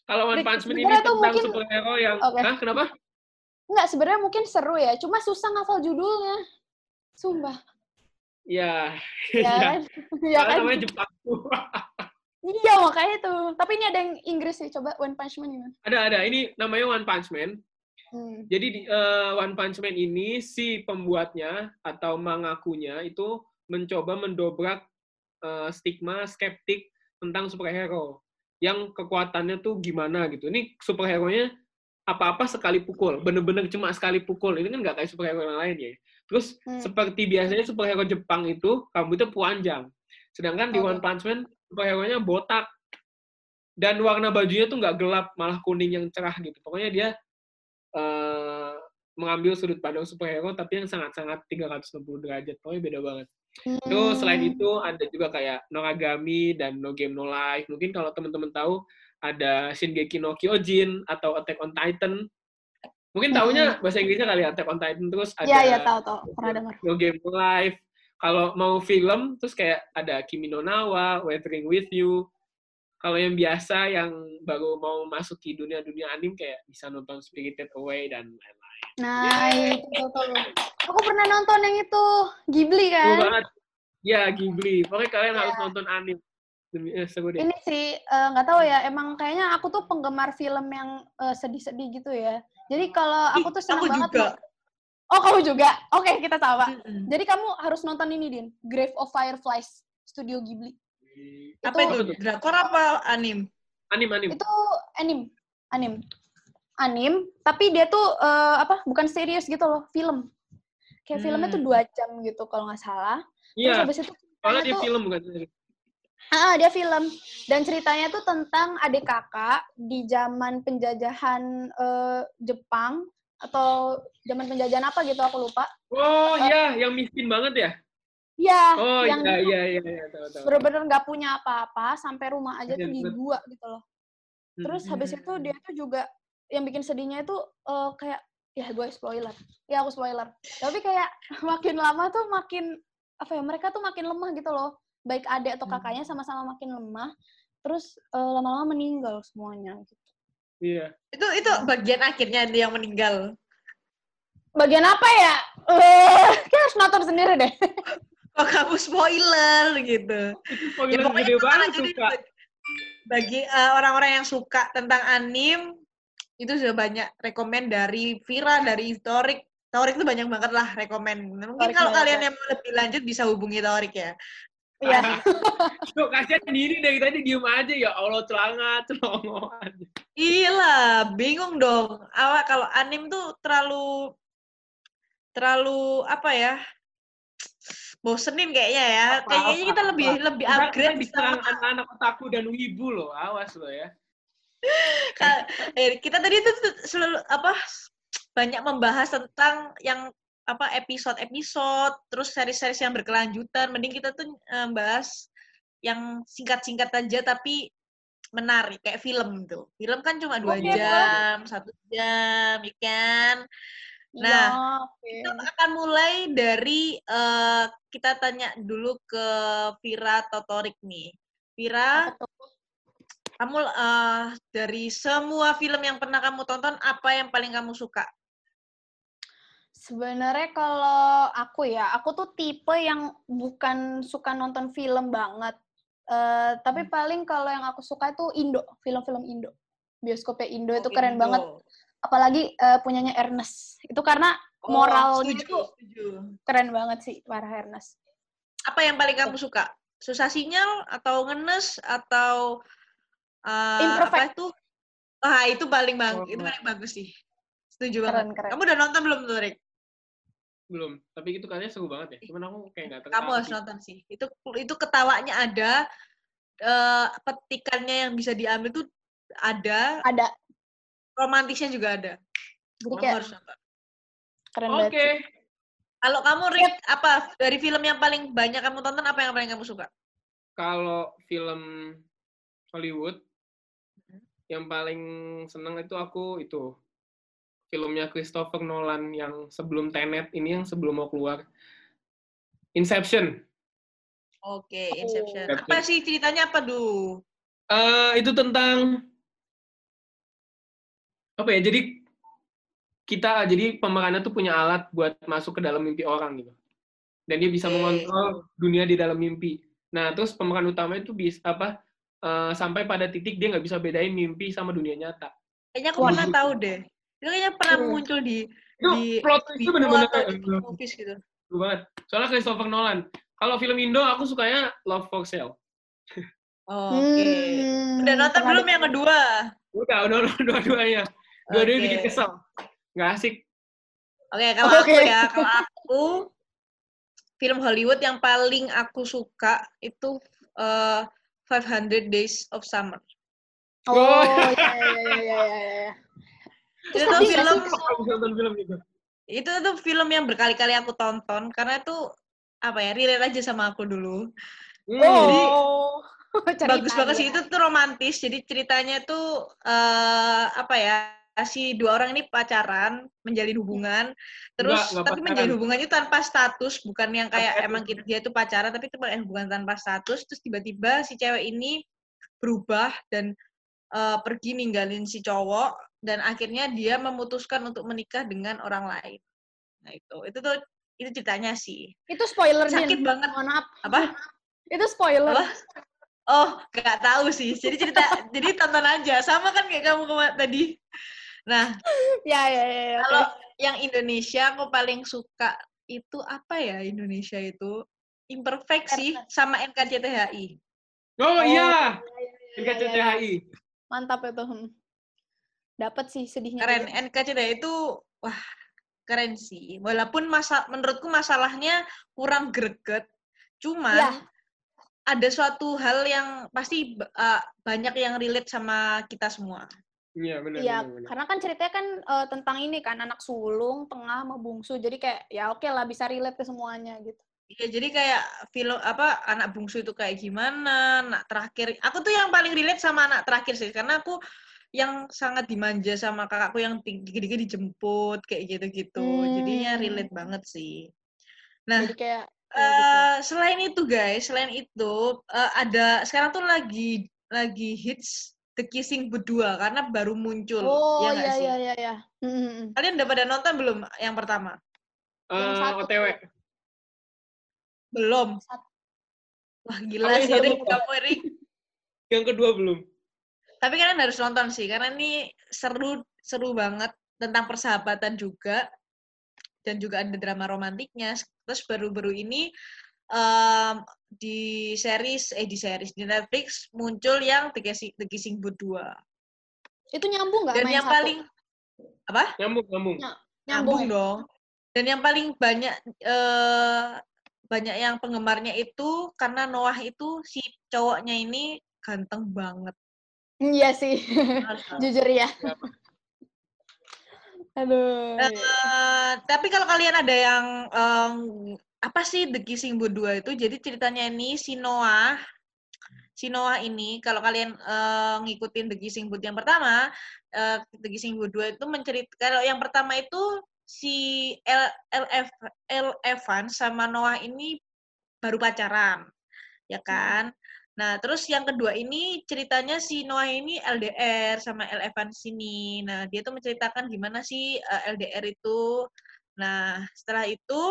Speaker 1: Kalau One
Speaker 2: Rick,
Speaker 1: Punch Man ini tentang
Speaker 2: mungkin-
Speaker 1: superhero yang
Speaker 2: Oke.
Speaker 1: Hah, kenapa?
Speaker 2: Enggak, sebenarnya mungkin seru ya, cuma susah ngafal judulnya. Sumpah.
Speaker 1: Ya,
Speaker 2: Ya
Speaker 1: ya.
Speaker 2: kan? Ya
Speaker 1: Karena
Speaker 2: kan?
Speaker 1: namanya Jepang.
Speaker 2: Iya, makanya itu. Tapi ini ada yang Inggris sih. Coba One Punch Man gimana?
Speaker 1: ada, ada. Ini namanya One Punch Man.
Speaker 2: Hmm.
Speaker 1: Jadi di eh, One Punch Man ini si pembuatnya atau mangakunya itu mencoba mendobrak eh, stigma skeptik tentang superhero yang kekuatannya tuh gimana gitu. Ini superhero-nya apa-apa sekali pukul, bener-bener cuma sekali pukul. Ini kan nggak kayak superhero yang lain ya. Terus
Speaker 2: Hmm.
Speaker 1: seperti biasanya superhero Jepang itu rambutnya panjang. Sedangkan di
Speaker 2: Oke.
Speaker 1: One Punch Man superhero-nya botak. Dan warna bajunya tuh nggak gelap, malah kuning yang cerah gitu. Pokoknya dia eh, mengambil sudut pandang superhero tapi yang sangat-sangat 360 derajat. Pokoknya beda banget. Terus selain
Speaker 2: Hmm.
Speaker 1: itu ada juga kayak Noragami dan No Game No Life. Mungkin kalau teman-teman tahu ada Shingeki no Kyojin atau Attack on Titan. Mungkin taunya bahasa Inggrisnya kali ya Attack on Titan terus ada
Speaker 2: Iya, iya, tahu, tahu. Pernah dengar.
Speaker 1: No Game No Life. Kalau mau film terus kayak ada Kimi no Nawa, Weathering with You. Kalau yang biasa yang baru mau masuk ke dunia-dunia anim kayak bisa nonton Spirited Away dan lain-lain.
Speaker 2: Nah, itu tuh. Aku pernah nonton yang itu Ghibli
Speaker 1: Seru
Speaker 2: kan.
Speaker 1: banget. Ya, Ghibli. Pokoknya kalian harus
Speaker 2: Iya.
Speaker 1: nonton anim. Demi, eh, seru.
Speaker 2: Ini sih eh, nggak tahu ya. Emang kayaknya aku tuh penggemar film yang eh, sedih-sedih gitu ya. Jadi kalau aku tuh senang
Speaker 3: Aku
Speaker 2: banget.
Speaker 3: juga.
Speaker 2: Oh, kamu juga? Oke, kita sama.
Speaker 3: Mm-mm.
Speaker 2: Jadi kamu harus nonton ini, Din. Grave of Fireflies, Studio Ghibli.
Speaker 3: Apa
Speaker 2: Itu-
Speaker 3: itu? Drakor apa anim?
Speaker 1: Anim, anim.
Speaker 2: Itu anim, anim, anim. Tapi dia tuh eh, apa? Bukan serius gitu loh, film. Kayak filmnya tuh
Speaker 3: Hmm.
Speaker 2: dua jam gitu kalau nggak salah. Terus
Speaker 1: Iya,
Speaker 2: habis itu
Speaker 1: soalnya
Speaker 2: ceritanya
Speaker 1: di
Speaker 2: tuh,
Speaker 1: film bukan series.
Speaker 2: Ah, dia film. Dan ceritanya tuh tentang adik kakak di zaman penjajahan eh, Jepang atau zaman penjajahan apa gitu aku lupa.
Speaker 1: Oh iya, yang miskin banget ya?
Speaker 2: Ya,
Speaker 1: Oh
Speaker 2: yang
Speaker 1: iya, iya, iya, iya,
Speaker 2: bener-bener nggak punya apa-apa sampai rumah aja tuh di
Speaker 1: Bener.
Speaker 2: gua gitu loh. Terus
Speaker 1: Hmm.
Speaker 2: habis itu dia tuh juga yang bikin sedihnya itu eh, kayak ya gue spoiler. Ya aku spoiler. Tapi kayak makin lama tuh makin apa ya mereka tuh makin lemah gitu loh. Baik adik atau
Speaker 3: Hmm.
Speaker 2: kakaknya sama-sama makin lemah. Terus eh, lama-lama meninggal semuanya gitu.
Speaker 1: Iya.
Speaker 3: Itu itu bagian akhirnya dia yang meninggal.
Speaker 2: Bagian apa ya? Eh, kayak harus nonton sendiri deh.
Speaker 3: Kok kamu spoiler gitu?
Speaker 1: Itu
Speaker 3: Ya
Speaker 1: spoiler
Speaker 3: pokoknya
Speaker 1: gede banget suka.
Speaker 3: Bagi eh, orang-orang yang suka tentang anim, itu sudah banyak rekomend dari Vira, dari Torik. Torik itu banyak banget lah rekomend. Mungkin
Speaker 2: Torik
Speaker 3: kalau kalian
Speaker 2: ya.
Speaker 3: yang mau lebih lanjut bisa hubungi Torik ya.
Speaker 2: Iya.
Speaker 1: Tuh, kasihan diri dari tadi diem aja ya Allah celanga, celongoan.
Speaker 3: Iya bingung dong. Awak kalau anim tuh terlalu terlalu apa ya? Bosenin kayaknya ya.
Speaker 1: Apa,
Speaker 3: Kayaknya
Speaker 1: apa,
Speaker 3: kita lebih
Speaker 1: apa.
Speaker 3: lebih upgrade
Speaker 1: kita
Speaker 3: bisa
Speaker 1: anak-anak otaku dan wibu loh, awas loh ya.
Speaker 3: Eh, kita tadi tuh selalu apa banyak membahas tentang yang apa episode-episode terus seri-seri yang berkelanjutan. Mending kita tuh eh, bahas yang singkat-singkat aja tapi menarik kayak film tuh film kan cuma dua
Speaker 2: Oke,
Speaker 3: jam satu jam ya kan?
Speaker 2: Iya,
Speaker 3: Nah,
Speaker 2: oke.
Speaker 3: kita akan mulai dari eh, kita tanya dulu ke Vira atau Torik nih. Vira kamu eh, dari semua film yang pernah kamu tonton apa yang paling kamu suka?
Speaker 2: Sebenarnya kalau aku ya, aku tuh tipe yang bukan suka nonton film banget. Eh, tapi
Speaker 3: Hmm.
Speaker 2: paling kalau yang aku suka itu Indo, film-film Indo. Bioskopnya Indo itu
Speaker 3: Oh,
Speaker 2: keren
Speaker 3: Indo.
Speaker 2: banget. Apalagi eh, punyanya Ernest. Itu karena
Speaker 3: Oh,
Speaker 2: moralnya
Speaker 3: setuju, setuju.
Speaker 2: keren banget sih para Ernest.
Speaker 3: Apa yang paling kamu suka? Susah sinyal atau ngenes atau eh,
Speaker 2: Imperfect.
Speaker 3: apa itu? Ah, itu paling bang,
Speaker 1: Oh.
Speaker 3: itu paling bagus sih. Setuju
Speaker 2: Keren,
Speaker 3: banget.
Speaker 2: keren.
Speaker 3: Kamu udah nonton belum tuh, Rick?
Speaker 1: Belum, tapi itu kayaknya seru banget ya. Cuman aku kayak nggak tertarik.
Speaker 3: Kamu harus nonton sih. Itu itu ketawanya ada, eh, petikannya yang bisa diambil tuh ada,
Speaker 2: Ada.
Speaker 3: romantisnya juga ada.
Speaker 2: Jadi
Speaker 3: Kamu
Speaker 2: kayak
Speaker 3: harus nonton.
Speaker 2: keren
Speaker 1: Oke.
Speaker 2: banget. sih.
Speaker 3: Kalau kamu Rick, apa dari film yang paling banyak kamu tonton apa yang paling kamu suka?
Speaker 1: Kalau film Hollywood yang paling seneng itu aku itu filmnya Christopher Nolan yang sebelum Tenet ini yang sebelum mau keluar Inception.
Speaker 3: Oke, Inception.
Speaker 1: Oh.
Speaker 3: Apa sih ceritanya apa dulu?
Speaker 1: Eh, itu tentang apa ya? Jadi kita jadi pemerannya tuh punya alat buat masuk ke dalam mimpi orang gitu. Dan dia bisa
Speaker 3: Oke.
Speaker 1: mengontrol dunia di dalam mimpi. Nah, terus pemeran utama itu bisa apa? eh, sampai pada titik dia nggak bisa bedain mimpi sama dunia nyata.
Speaker 3: Kayaknya aku pernah tahu deh. Itu kayaknya pernah
Speaker 2: Hmm.
Speaker 3: muncul di
Speaker 1: Itu
Speaker 3: di
Speaker 1: plot twist itu
Speaker 3: atau di
Speaker 1: eh,
Speaker 3: movies gitu.
Speaker 1: seru banget. Soalnya Christopher Nolan. Kalau film Indo aku sukanya Love for Sale.
Speaker 3: Oke.
Speaker 2: Hmm,
Speaker 3: Udah nonton belum yang kedua?
Speaker 1: Udah, udah nonton dua-duanya. Dua-duanya
Speaker 3: Oke.
Speaker 1: bikin kesel. Nggak asik.
Speaker 3: Oke, kalau
Speaker 2: Oke.
Speaker 3: aku ya, kalau aku film Hollywood yang paling aku suka itu eh, 500 Days of Summer.
Speaker 2: Oh,
Speaker 1: Oh.
Speaker 2: iya, iya, iya, iya, iya,
Speaker 3: Itu
Speaker 2: Terus nggak
Speaker 3: film
Speaker 1: nonton film itu.
Speaker 3: itu tuh film yang berkali-kali aku tonton karena itu apa ya relate aja sama aku dulu.
Speaker 1: Hmm.
Speaker 2: Oh,
Speaker 3: Bagus banget sih itu tuh romantis. Jadi ceritanya tuh eh apa ya si dua orang ini pacaran, menjalin hubungan, terus
Speaker 1: Nggak, nggak
Speaker 3: tapi
Speaker 1: pacaran.
Speaker 3: menjalin hubungannya tanpa status, bukan yang kayak
Speaker 1: itu?
Speaker 3: emang kita- dia tuh pacaran, tapi itu hubungan tanpa status. Terus tiba-tiba si cewek ini berubah dan eh, pergi ninggalin si cowok dan akhirnya dia memutuskan untuk menikah dengan orang lain. Nah itu, itu tuh itu ceritanya sih.
Speaker 2: Itu spoiler,
Speaker 3: Sakit
Speaker 2: Din.
Speaker 3: banget.
Speaker 2: Mohon maaf.
Speaker 3: Apa?
Speaker 2: Itu spoiler.
Speaker 3: Apa? Oh, nggak tahu sih. Jadi cerita, jadi tonton aja. Sama kan kayak kamu kema- tadi. Nah,
Speaker 2: Ya, ya, ya. ya,
Speaker 3: kalau
Speaker 2: oke.
Speaker 3: yang Indonesia aku paling suka itu apa ya Indonesia itu? Imperfeksi sama NKCTHI.
Speaker 1: Oh, iya,
Speaker 2: iya, iya, iya, iya.
Speaker 1: NKCTHI.
Speaker 2: Mantap itu. Hmm. Dapat sih sedihnya.
Speaker 3: Keren.
Speaker 2: juga.
Speaker 3: NKCTHI itu wah keren sih. Walaupun masa menurutku masalahnya kurang greget. Cuman
Speaker 2: Iya.
Speaker 3: ada suatu hal yang pasti uh, banyak yang relate sama kita semua.
Speaker 1: Iya, benar,
Speaker 2: Iya,
Speaker 1: benar, benar.
Speaker 2: karena kan ceritanya kan eh, tentang ini kan anak sulung, tengah, sama bungsu. Jadi kayak ya oke lah bisa relate ke semuanya gitu.
Speaker 3: Iya, jadi kayak film apa anak bungsu itu kayak gimana, anak terakhir. Aku tuh yang paling relate sama anak terakhir sih, karena aku yang sangat dimanja sama kakakku yang tinggi-tinggi dijemput kayak gitu-gitu. Jadinya
Speaker 2: Hmm.
Speaker 3: relate banget sih. Nah,
Speaker 2: Jadi kayak ya
Speaker 3: eh
Speaker 2: gitu.
Speaker 3: selain itu guys, selain itu eh, ada sekarang tuh lagi lagi hits The Kissing Berdua karena baru muncul.
Speaker 2: Oh
Speaker 3: ya
Speaker 2: iya
Speaker 3: sih?
Speaker 2: iya iya iya. Hmm, hmm.
Speaker 3: Kalian udah pada nonton belum yang pertama?
Speaker 2: Yang
Speaker 1: Eh,
Speaker 2: satu
Speaker 1: OTW.
Speaker 3: Belum. Wah gila sih, Rik. Kamu, Rik.
Speaker 1: Yang kedua belum.
Speaker 3: Tapi kalian harus nonton sih, karena ini seru seru banget tentang persahabatan juga dan juga ada drama romantiknya. Terus baru-baru ini em, di series eh di series di Netflix muncul yang The Kissing, The Kissing Booth 2.
Speaker 2: Itu nyambung nggak
Speaker 3: Dan
Speaker 2: sama
Speaker 3: yang
Speaker 2: satu?
Speaker 3: paling apa?
Speaker 1: Nyambung, nyambung.
Speaker 2: nyambung,
Speaker 3: Nyambung
Speaker 2: ya?
Speaker 3: dong. Dan yang paling banyak eh banyak yang penggemarnya itu karena Noah itu si cowoknya ini ganteng banget.
Speaker 2: Iya sih. Jujur ya.
Speaker 1: Siapa?
Speaker 2: Aduh. iya.
Speaker 3: Eh, tapi kalau kalian ada yang em, apa sih The Kissing Booth 2 itu? Jadi ceritanya ini si Noah si Noah ini kalau kalian eh, ngikutin The Kissing Booth yang pertama, eh, The Kissing Booth 2 itu menceritakan kalau yang pertama itu si L, LF, L Evans sama Noah ini baru pacaran. Ya kan? Nah, terus yang kedua ini ceritanya si Noah ini LDR sama L Evans ini. Nah, dia tuh menceritakan gimana sih eh, LDR itu. Nah, setelah itu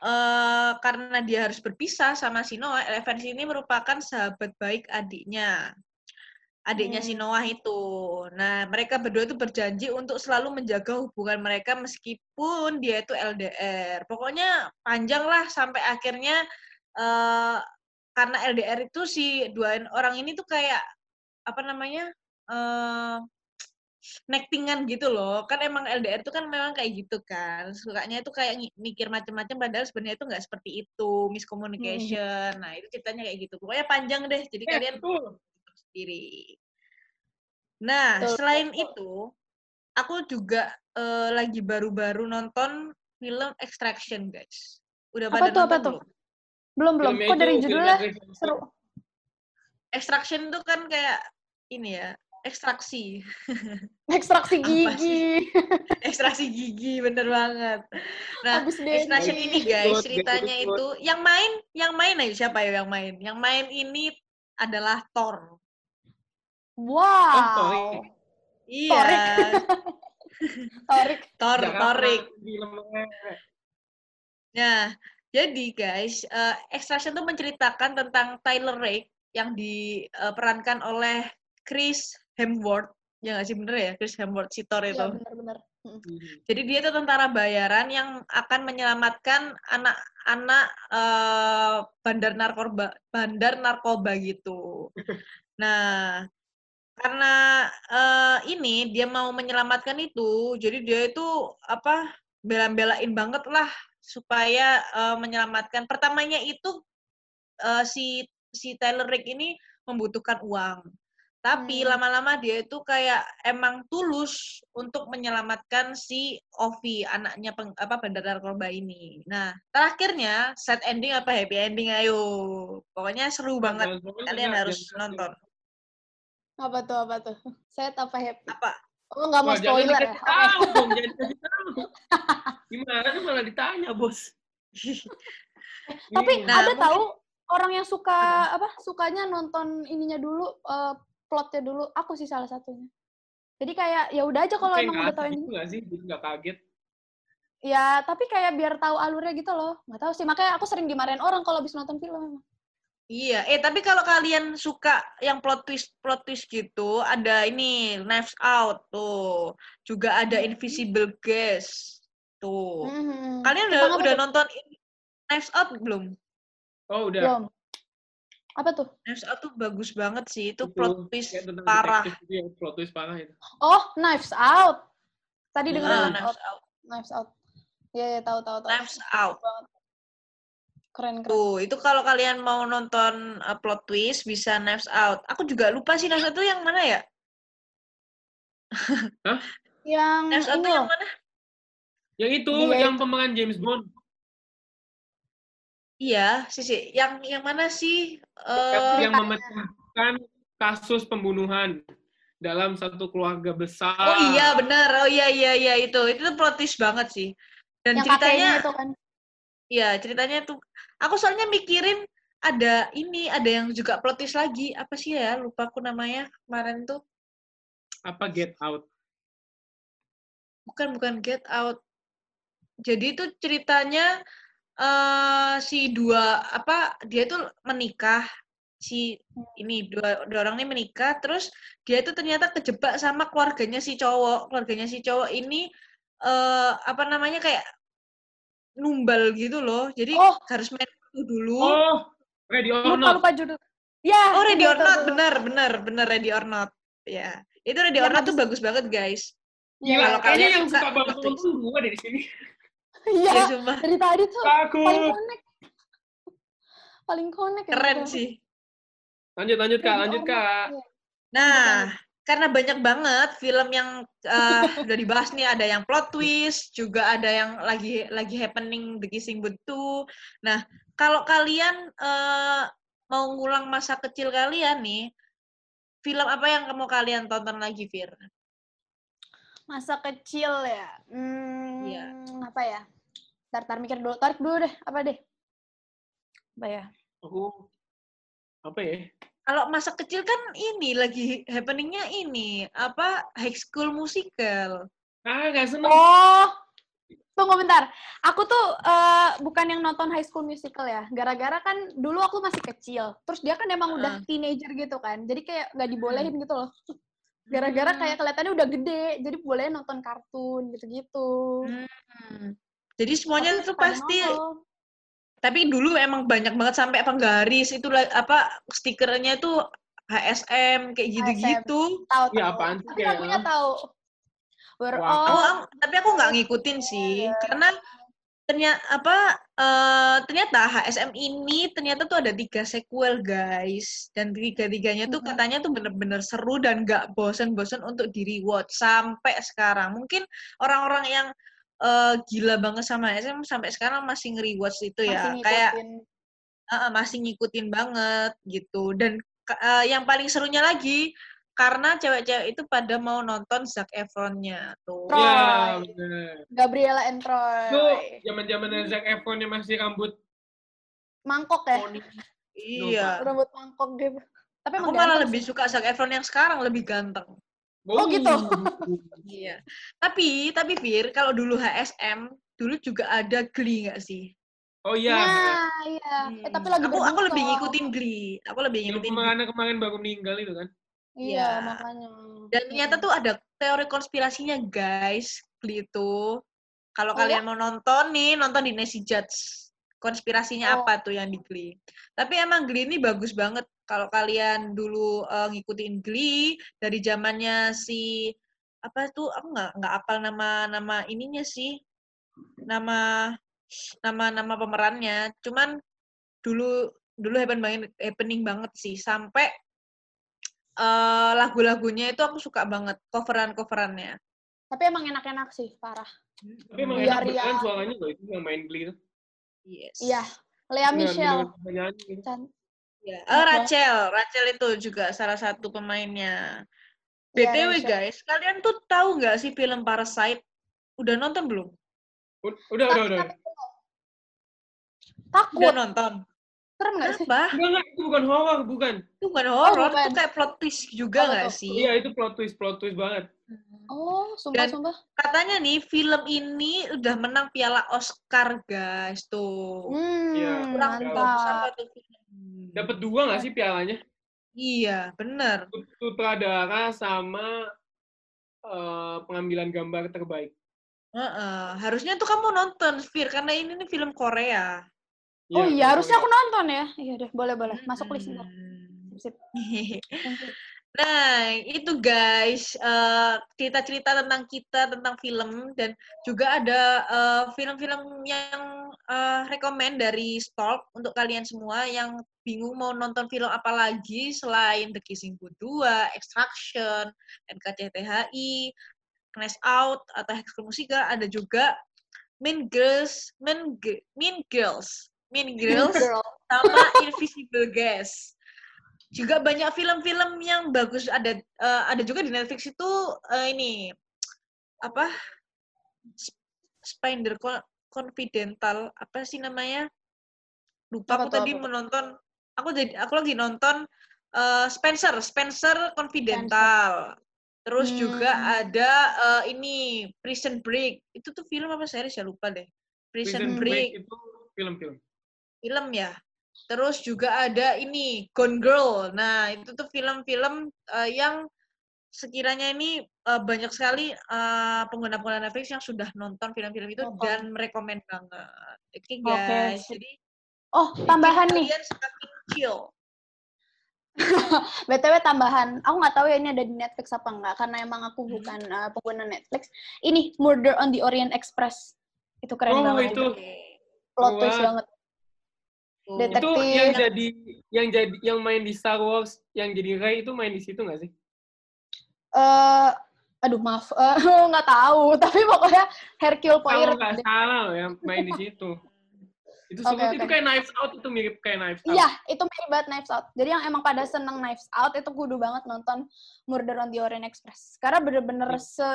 Speaker 3: eh karena dia harus berpisah sama si Noah, L Evans ini merupakan sahabat baik adiknya. Adiknya si
Speaker 2: Hmm.
Speaker 3: Noah itu. Nah, mereka berdua itu berjanji untuk selalu menjaga hubungan mereka meskipun dia itu LDR. Pokoknya panjang lah sampai akhirnya eh karena LDR itu si dua orang ini tuh kayak apa namanya eh nektingan gitu loh kan emang LDR itu kan memang kayak gitu kan sukanya itu kayak mikir macam-macam padahal sebenarnya itu nggak seperti itu miscommunication nah itu ceritanya kayak gitu pokoknya panjang deh jadi
Speaker 1: Eh,
Speaker 3: kalian
Speaker 1: betul.
Speaker 3: Sendiri nah
Speaker 2: Betul,
Speaker 3: selain itu aku juga eh, lagi baru-baru nonton film Extraction, guys. Udah
Speaker 2: Apa
Speaker 3: pada
Speaker 2: tuh, apa
Speaker 3: nonton
Speaker 2: tuh?
Speaker 3: belum?
Speaker 2: Belum belum. Kok dari judulnya
Speaker 1: Extraction.
Speaker 2: seru.
Speaker 3: Extraction tuh kan kayak ini ya, ekstraksi.
Speaker 2: Ekstraksi gigi.
Speaker 3: ekstraksi gigi, bener banget. Nah,
Speaker 2: Habis deh.
Speaker 3: Extraction ini guys,
Speaker 1: perut,
Speaker 3: ceritanya itu yang main, yang main ayo siapa ya yang main? Yang main ini adalah Thor.
Speaker 1: Oh, sorry.
Speaker 2: Wow.
Speaker 3: Iya,
Speaker 2: Torik. Torik.
Speaker 1: Pernah filmnya.
Speaker 3: Nah, jadi guys, eh, Extraction itu menceritakan tentang Tyler Rake yang diperankan oleh Chris Hemsworth. Ya nggak sih bener ya, Chris Hemsworth si Thor itu.
Speaker 2: Iya benar-benar.
Speaker 1: Hmm.
Speaker 3: Jadi dia itu tentara bayaran yang akan menyelamatkan anak-anak eh, bandar narkoba, bandar narkoba gitu. Nah, karena eh, ini dia mau menyelamatkan itu, jadi dia itu apa bela-belain banget lah supaya eh, menyelamatkan. Pertamanya itu eh, si si Tyler Rake ini membutuhkan uang. Tapi
Speaker 2: Hmm.
Speaker 3: lama-lama dia itu kayak emang tulus untuk menyelamatkan si Ovi, anaknya peng, apa bandar narkoba ini. Nah, terakhirnya set ending apa happy ending ayo. Pokoknya seru banget.
Speaker 1: Pokoknya
Speaker 3: Kalian
Speaker 1: jangan-
Speaker 3: harus nonton.
Speaker 2: Apa tuh apa tuh? Saya apa happy?
Speaker 3: Apa?
Speaker 2: Oh nggak mau
Speaker 1: Wah,
Speaker 2: spoiler ya?
Speaker 1: tahu dong, jangan dikasih tahu. Gimana tuh malah ditanya, bos.
Speaker 2: Tapi
Speaker 1: Bingung.
Speaker 3: Nah,
Speaker 2: ada
Speaker 3: mungkin-
Speaker 2: tahu orang yang suka apa? Sukanya nonton ininya dulu, eh, plotnya dulu. Aku sih salah satunya. Jadi kayak ya udah aja kalau emang
Speaker 1: nggak
Speaker 2: udah tahu ini.
Speaker 1: nggak sih? Jadi nggak kaget.
Speaker 2: Ya, tapi kayak biar tahu alurnya gitu loh. Nggak tahu sih. Makanya aku sering dimarahin orang kalau habis nonton film emang.
Speaker 3: Iya, eh tapi kalau kalian suka yang plot twist plot twist gitu, ada ini Knives Out tuh, juga ada Invisible Guest tuh.
Speaker 2: Mhm.
Speaker 3: Kalian udah udah nonton Knives Out belum?
Speaker 1: Oh, udah.
Speaker 2: Belum. Apa tuh?
Speaker 3: Knives Out tuh bagus banget sih, itu
Speaker 1: Itu
Speaker 3: plot twist parah.
Speaker 1: gitu ya, plot twist parah itu.
Speaker 2: Oh, Knives Out. Tadi dengar
Speaker 3: Ah,
Speaker 2: Knives Out. Knives Out. Iya, ya, tahu tahu tahu.
Speaker 3: Knives Out.
Speaker 2: Keren keren.
Speaker 3: Tuh, itu kalau kalian mau nonton uh, plot twist bisa Knives Out. Aku juga lupa sih Knives Out tuh yang mana ya?
Speaker 2: Yang
Speaker 3: Knives Out
Speaker 2: ini
Speaker 3: tuh yang mana?
Speaker 1: Yang itu,
Speaker 2: Dia
Speaker 1: yang pemeran James Bond.
Speaker 3: Iya, sisi. Yang yang mana sih?
Speaker 1: Yang-
Speaker 3: Eh,
Speaker 1: yang memecahkan kasus pembunuhan dalam satu keluarga besar.
Speaker 3: oh iya benar. Oh iya iya iya itu. Itu tuh plot twist banget sih. Dan
Speaker 2: yang
Speaker 3: ceritanya
Speaker 2: itu kan.
Speaker 3: Iya, ceritanya tuh aku soalnya mikirin ada ini, ada yang juga plot twist lagi. Apa sih ya? Lupa aku namanya kemarin tuh.
Speaker 1: Apa Get Out?
Speaker 3: Bukan bukan Get Out. Jadi itu ceritanya eh si dua apa dia tuh menikah si ini dua, dua orang ini menikah terus dia itu ternyata kejebak sama keluarganya si cowok keluarganya si cowok ini eh apa namanya kayak numbal gitu loh jadi
Speaker 2: Oh.
Speaker 3: harus main kartu dulu
Speaker 1: Oh, Ready or
Speaker 2: Lupa
Speaker 1: Not.
Speaker 2: lupa judul. Ya.
Speaker 3: Oh, Ready or Not, benar, benar, benar Ready or Not. Ya, itu Ready
Speaker 2: Yang
Speaker 3: or Not tuh bagus banget, guys.
Speaker 2: Iya,
Speaker 1: Gila,
Speaker 3: kalau
Speaker 1: kayaknya
Speaker 3: kalian
Speaker 1: yang
Speaker 3: suka
Speaker 1: suka banget
Speaker 3: twist.
Speaker 1: nonton gue dari sini.
Speaker 2: Iya.
Speaker 3: Ya, sumpah.
Speaker 2: Dari tadi tuh
Speaker 1: Aku.
Speaker 2: paling connect. Paling connect ya.
Speaker 3: Keren
Speaker 2: gitu.
Speaker 3: sih.
Speaker 1: Lanjut, lanjut Kak, lanjut Kak.
Speaker 2: Iya.
Speaker 3: Nah, karena banyak banget film yang eh, udah dibahas nih, ada yang plot twist, juga ada yang lagi lagi happening The Kissing Booth 2. Nah, kalau kalian eh, mau ngulang masa kecil kalian nih, film apa yang kamu kalian tonton lagi, Fir?
Speaker 2: Masa kecil ya. Hmm,
Speaker 3: Iya.
Speaker 2: Apa ya? Tar, tar mikir dulu. Tarik dulu deh. Apa deh? Apa ya?
Speaker 1: Aku apa ya?
Speaker 3: Kalau masa kecil kan ini lagi happeningnya ini apa High School Musical.
Speaker 1: Ah, nggak seneng.
Speaker 2: Oh, tunggu bentar. Aku tuh eh, bukan yang nonton High School Musical ya. Gara-gara kan dulu aku masih kecil. Terus dia kan emang udah teenager gitu kan. Jadi kayak nggak dibolehin gitu loh. Gara-gara
Speaker 3: Hmm.
Speaker 2: kayak kelihatannya udah gede. Jadi boleh nonton kartun gitu-gitu.
Speaker 3: Hmm. Jadi semuanya
Speaker 2: Tapi
Speaker 3: tuh pasti
Speaker 2: nonton.
Speaker 3: Tapi dulu emang banyak banget sampai penggaris itu lah- apa stikernya itu HSM kayak gitu-gitu.
Speaker 2: tahu
Speaker 1: Iya,
Speaker 2: tahu.
Speaker 1: apaan sih
Speaker 2: Tapi lagunya tahu. We're all
Speaker 3: aku- tapi aku nggak ngikutin sih karena ternyata apa eh, ternyata HSM ini ternyata tuh ada tiga sequel guys dan tiga-tiganya tuh
Speaker 2: Mhm.
Speaker 3: katanya tuh bener-bener seru dan nggak bosen-bosen untuk di rewatch sampai sekarang mungkin orang-orang yang eh, gila banget sama SM sampai sekarang masih nge-rewatch itu ya.
Speaker 2: Masih
Speaker 3: Kayak
Speaker 2: ngikutin.
Speaker 3: eh, masih ngikutin banget gitu. Dan ka- eh, yang paling serunya lagi karena cewek-cewek itu pada mau nonton Zac Efron-nya tuh.
Speaker 2: Troy.
Speaker 1: Ya, bener.
Speaker 2: Gabriela and Troy.
Speaker 1: Itu zaman-zaman Zac Efron yang masih rambut
Speaker 2: Mangkok ya?
Speaker 1: poni.
Speaker 3: Iya.
Speaker 2: Rambut mangkok gitu. Tapi
Speaker 3: Aku malah
Speaker 2: ganteng
Speaker 3: lebih
Speaker 2: sih.
Speaker 3: suka Zac Efron yang sekarang lebih ganteng.
Speaker 2: Oh, gitu.
Speaker 3: Iya. Tapi tapi Fir, kalau dulu HSM, dulu juga ada Glee nggak sih?
Speaker 1: Oh iya.
Speaker 2: Nah, iya. Eh,
Speaker 3: Hmm.
Speaker 2: tapi lagi
Speaker 3: aku aku lebih ngikutin Glee. Aku lebih ngikutin
Speaker 1: pemerannya kemarin baru meninggal itu kan.
Speaker 2: Iya,
Speaker 3: Iya.
Speaker 2: makanya.
Speaker 3: Dan ternyata tuh ada teori konspirasinya, guys. Glee itu. Kalau
Speaker 2: Oh,
Speaker 3: kalian mau nonton nih, nonton di Nancy Judge. Konspirasinya
Speaker 2: Oh.
Speaker 3: apa tuh yang di Glee. Tapi emang Glee ini bagus banget. Kalau kalian dulu eh, ngikutin Glee dari zamannya si apa tuh aku nggak nggak apal nama nama ininya sih nama nama nama pemerannya cuman dulu dulu happening banget happening banget sih sampai eh, lagu-lagunya itu aku suka banget coveran coverannya
Speaker 2: Tapi emang enak-enak sih, parah.
Speaker 1: Tapi emang
Speaker 2: Iya,
Speaker 1: enak beneran suaranya loh itu yang main Glee itu.
Speaker 3: yes
Speaker 2: Iya. Lea Michelle.
Speaker 1: Gitu.
Speaker 2: Can-
Speaker 3: Ya. Oh. Rachel, Rachel itu juga salah satu pemainnya. BTW
Speaker 2: Rachel.
Speaker 3: guys, kalian tuh tahu nggak sih film Parasite? Udah nonton belum?
Speaker 1: Ud- Udah, udah, udah.
Speaker 2: Takut.
Speaker 3: Udah nonton.
Speaker 2: Serem nggak sih?
Speaker 3: Kenapa?
Speaker 1: Enggak, enggak, itu bukan horor, bukan.
Speaker 3: Itu bukan horor,
Speaker 2: bukan.
Speaker 3: itu kayak plot twist juga
Speaker 2: Apa
Speaker 3: nggak
Speaker 2: tuh?
Speaker 3: sih?
Speaker 1: Iya, itu plot twist, plot twist banget.
Speaker 2: Oh, sumpah,
Speaker 3: Dan-
Speaker 2: sumpah.
Speaker 3: Katanya nih film ini udah menang piala Oscar guys tuh.
Speaker 2: Hmm,
Speaker 1: Iya,
Speaker 3: Kurang bagus apa
Speaker 2: mantap.
Speaker 3: tuh film?
Speaker 1: Dapat dua nggak sih pialanya?
Speaker 3: Iya, bener.
Speaker 1: Sut- Sutradara sama eh, pengambilan gambar terbaik.
Speaker 3: Heeh. Harusnya tuh kamu nonton, Fir, karena ini nih film Korea.
Speaker 2: Oh
Speaker 1: Iya,
Speaker 2: iya, harusnya aku nonton ya. Iya deh, boleh, boleh. Masuk list.
Speaker 3: Hmm.
Speaker 2: Sip, sip.
Speaker 3: Nah, itu guys, eh, cerita-cerita tentang kita, tentang film, dan juga ada eh, film-film yang eh, rekomend dari Stalk untuk kalian semua yang bingung mau nonton film apa lagi selain The Kissing Booth 2, Extraction, NKCTHI, Knives Out, atau School Musical, ada juga Mean Girls, Mean, mean Girls, Mean Girls,
Speaker 2: Girl.
Speaker 3: sama Invisible Guest. Juga banyak film-film yang bagus ada eh, ada juga di Netflix itu eh, ini apa Sp- Spider Co- Confidential apa sih namanya? Lupa
Speaker 2: Apa
Speaker 3: aku tadi
Speaker 2: apa
Speaker 3: menonton aku jadi aku lagi nonton eh, Spencer Spencer Confidential. Terus juga
Speaker 2: Hmm.
Speaker 3: ada eh, ini Prison Break. Itu tuh film apa series ya lupa deh. Prison,
Speaker 1: Prison
Speaker 3: Break
Speaker 1: Break itu film-film.
Speaker 3: film ya. Terus juga ada ini Gone Girl. Nah, itu tuh film-film eh, yang sekiranya ini eh, banyak sekali eh, pengguna-pengguna Netflix yang sudah nonton film-film itu
Speaker 2: Nonton.
Speaker 3: dan merekomend banget. Oke
Speaker 2: Oke,
Speaker 3: guys,
Speaker 2: sip.
Speaker 3: jadi
Speaker 2: Oh, tambahan nih.
Speaker 3: kalian semakin chill.
Speaker 2: BTW tambahan. Aku nggak tahu ya ini ada di Netflix apa enggak karena emang aku
Speaker 3: Hmm.
Speaker 2: bukan uh, pengguna Netflix. Ini Murder on the Orient Express. Itu keren
Speaker 1: Oh,
Speaker 2: banget.
Speaker 1: itu.
Speaker 2: Plot twist banget.
Speaker 3: Tuh.
Speaker 2: Detek-
Speaker 1: Itu
Speaker 2: Detektif.
Speaker 1: yang jadi yang jadi yang main di Star Wars, yang jadi Rey itu main di situ nggak sih?
Speaker 2: Eh, aduh maaf, Eh, nggak tahu. Tapi pokoknya Hercule
Speaker 1: Kalau
Speaker 2: Poirot.
Speaker 1: nggak
Speaker 2: deh.
Speaker 1: salah loh yang main di situ. Itu seru,
Speaker 2: Oke,
Speaker 1: itu kayak Knives Out itu mirip kayak Knives Out.
Speaker 2: Iya, itu mirip banget Knives Out. Jadi yang emang pada seneng Knives Out itu kudu banget nonton Murder on the Orient Express. Karena bener-bener
Speaker 1: Iya.
Speaker 2: se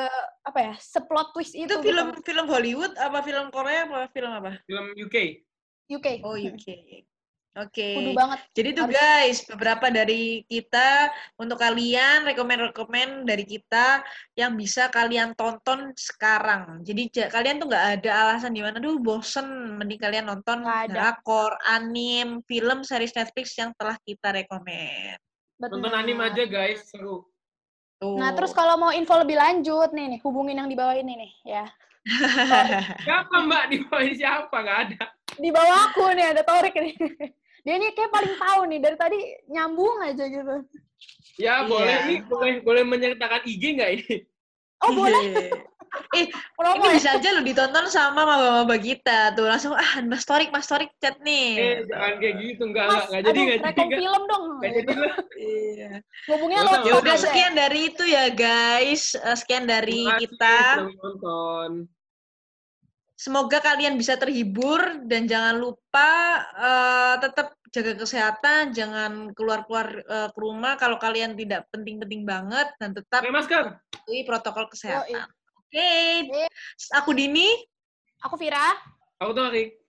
Speaker 2: apa ya, seplot twist itu.
Speaker 3: Itu
Speaker 2: gitu.
Speaker 3: film film Hollywood apa film Korea apa film apa?
Speaker 1: Film UK.
Speaker 2: UK.
Speaker 3: Oh, UK. Oke.
Speaker 2: Kudu banget.
Speaker 3: Jadi tuh
Speaker 2: Harus-
Speaker 3: guys, beberapa dari kita untuk kalian rekomend-rekomend dari kita yang bisa kalian tonton sekarang. Jadi ja- kalian tuh nggak ada alasan di mana, aduh bosen, mending kalian nonton drakor, anim, film, series Netflix yang telah kita rekomend.
Speaker 1: Nonton
Speaker 2: Benar.
Speaker 1: anim aja guys, seru.
Speaker 3: Tuh.
Speaker 2: Nah, terus kalau mau info lebih lanjut nih, nih hubungin yang di bawah ini nih, ya.
Speaker 1: Siapa Mbak di bawah ini siapa? Nggak ada.
Speaker 2: Di bawah aku nih ada Torik nih. Dia ini kayak paling tahu nih dari tadi nyambung aja gitu.
Speaker 1: Ya
Speaker 3: Iya.
Speaker 1: boleh nih, boleh boleh menyertakan IG nggak ini?
Speaker 2: Oh boleh
Speaker 3: eh,
Speaker 2: promo
Speaker 3: ini
Speaker 2: ya?
Speaker 3: bisa aja lo ditonton sama maba-maba kita. Tuh langsung, ah Mas Torik, Mas Torik chat nih.
Speaker 1: Eh, jangan kayak gitu, nggak
Speaker 2: Mas,
Speaker 1: nggak nggak jadi
Speaker 2: aduh,
Speaker 1: nggak jadi
Speaker 2: rekom
Speaker 1: nggak
Speaker 2: film dong.
Speaker 1: nggak jadi lah.
Speaker 3: Iya.
Speaker 2: Ngomongnya
Speaker 1: usah,
Speaker 3: Ya udah sekian dari itu ya guys. Eh, Sekian dari
Speaker 1: Terima kasih
Speaker 3: kita.
Speaker 1: sudah menonton.
Speaker 3: Semoga kalian bisa terhibur dan jangan lupa uh, tetap jaga kesehatan, jangan keluar-keluar uh, ke rumah kalau kalian tidak penting-penting banget dan tetap
Speaker 1: pakai masker.
Speaker 3: patuhi protokol kesehatan. Oke,
Speaker 2: Iya.
Speaker 3: aku Dini.
Speaker 2: Aku Vira.
Speaker 1: Aku tuh Arik.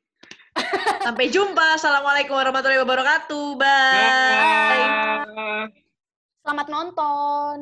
Speaker 3: Sampai jumpa. Assalamualaikum warahmatullahi wabarakatuh. Bye.
Speaker 1: Bye.
Speaker 2: Selamat nonton.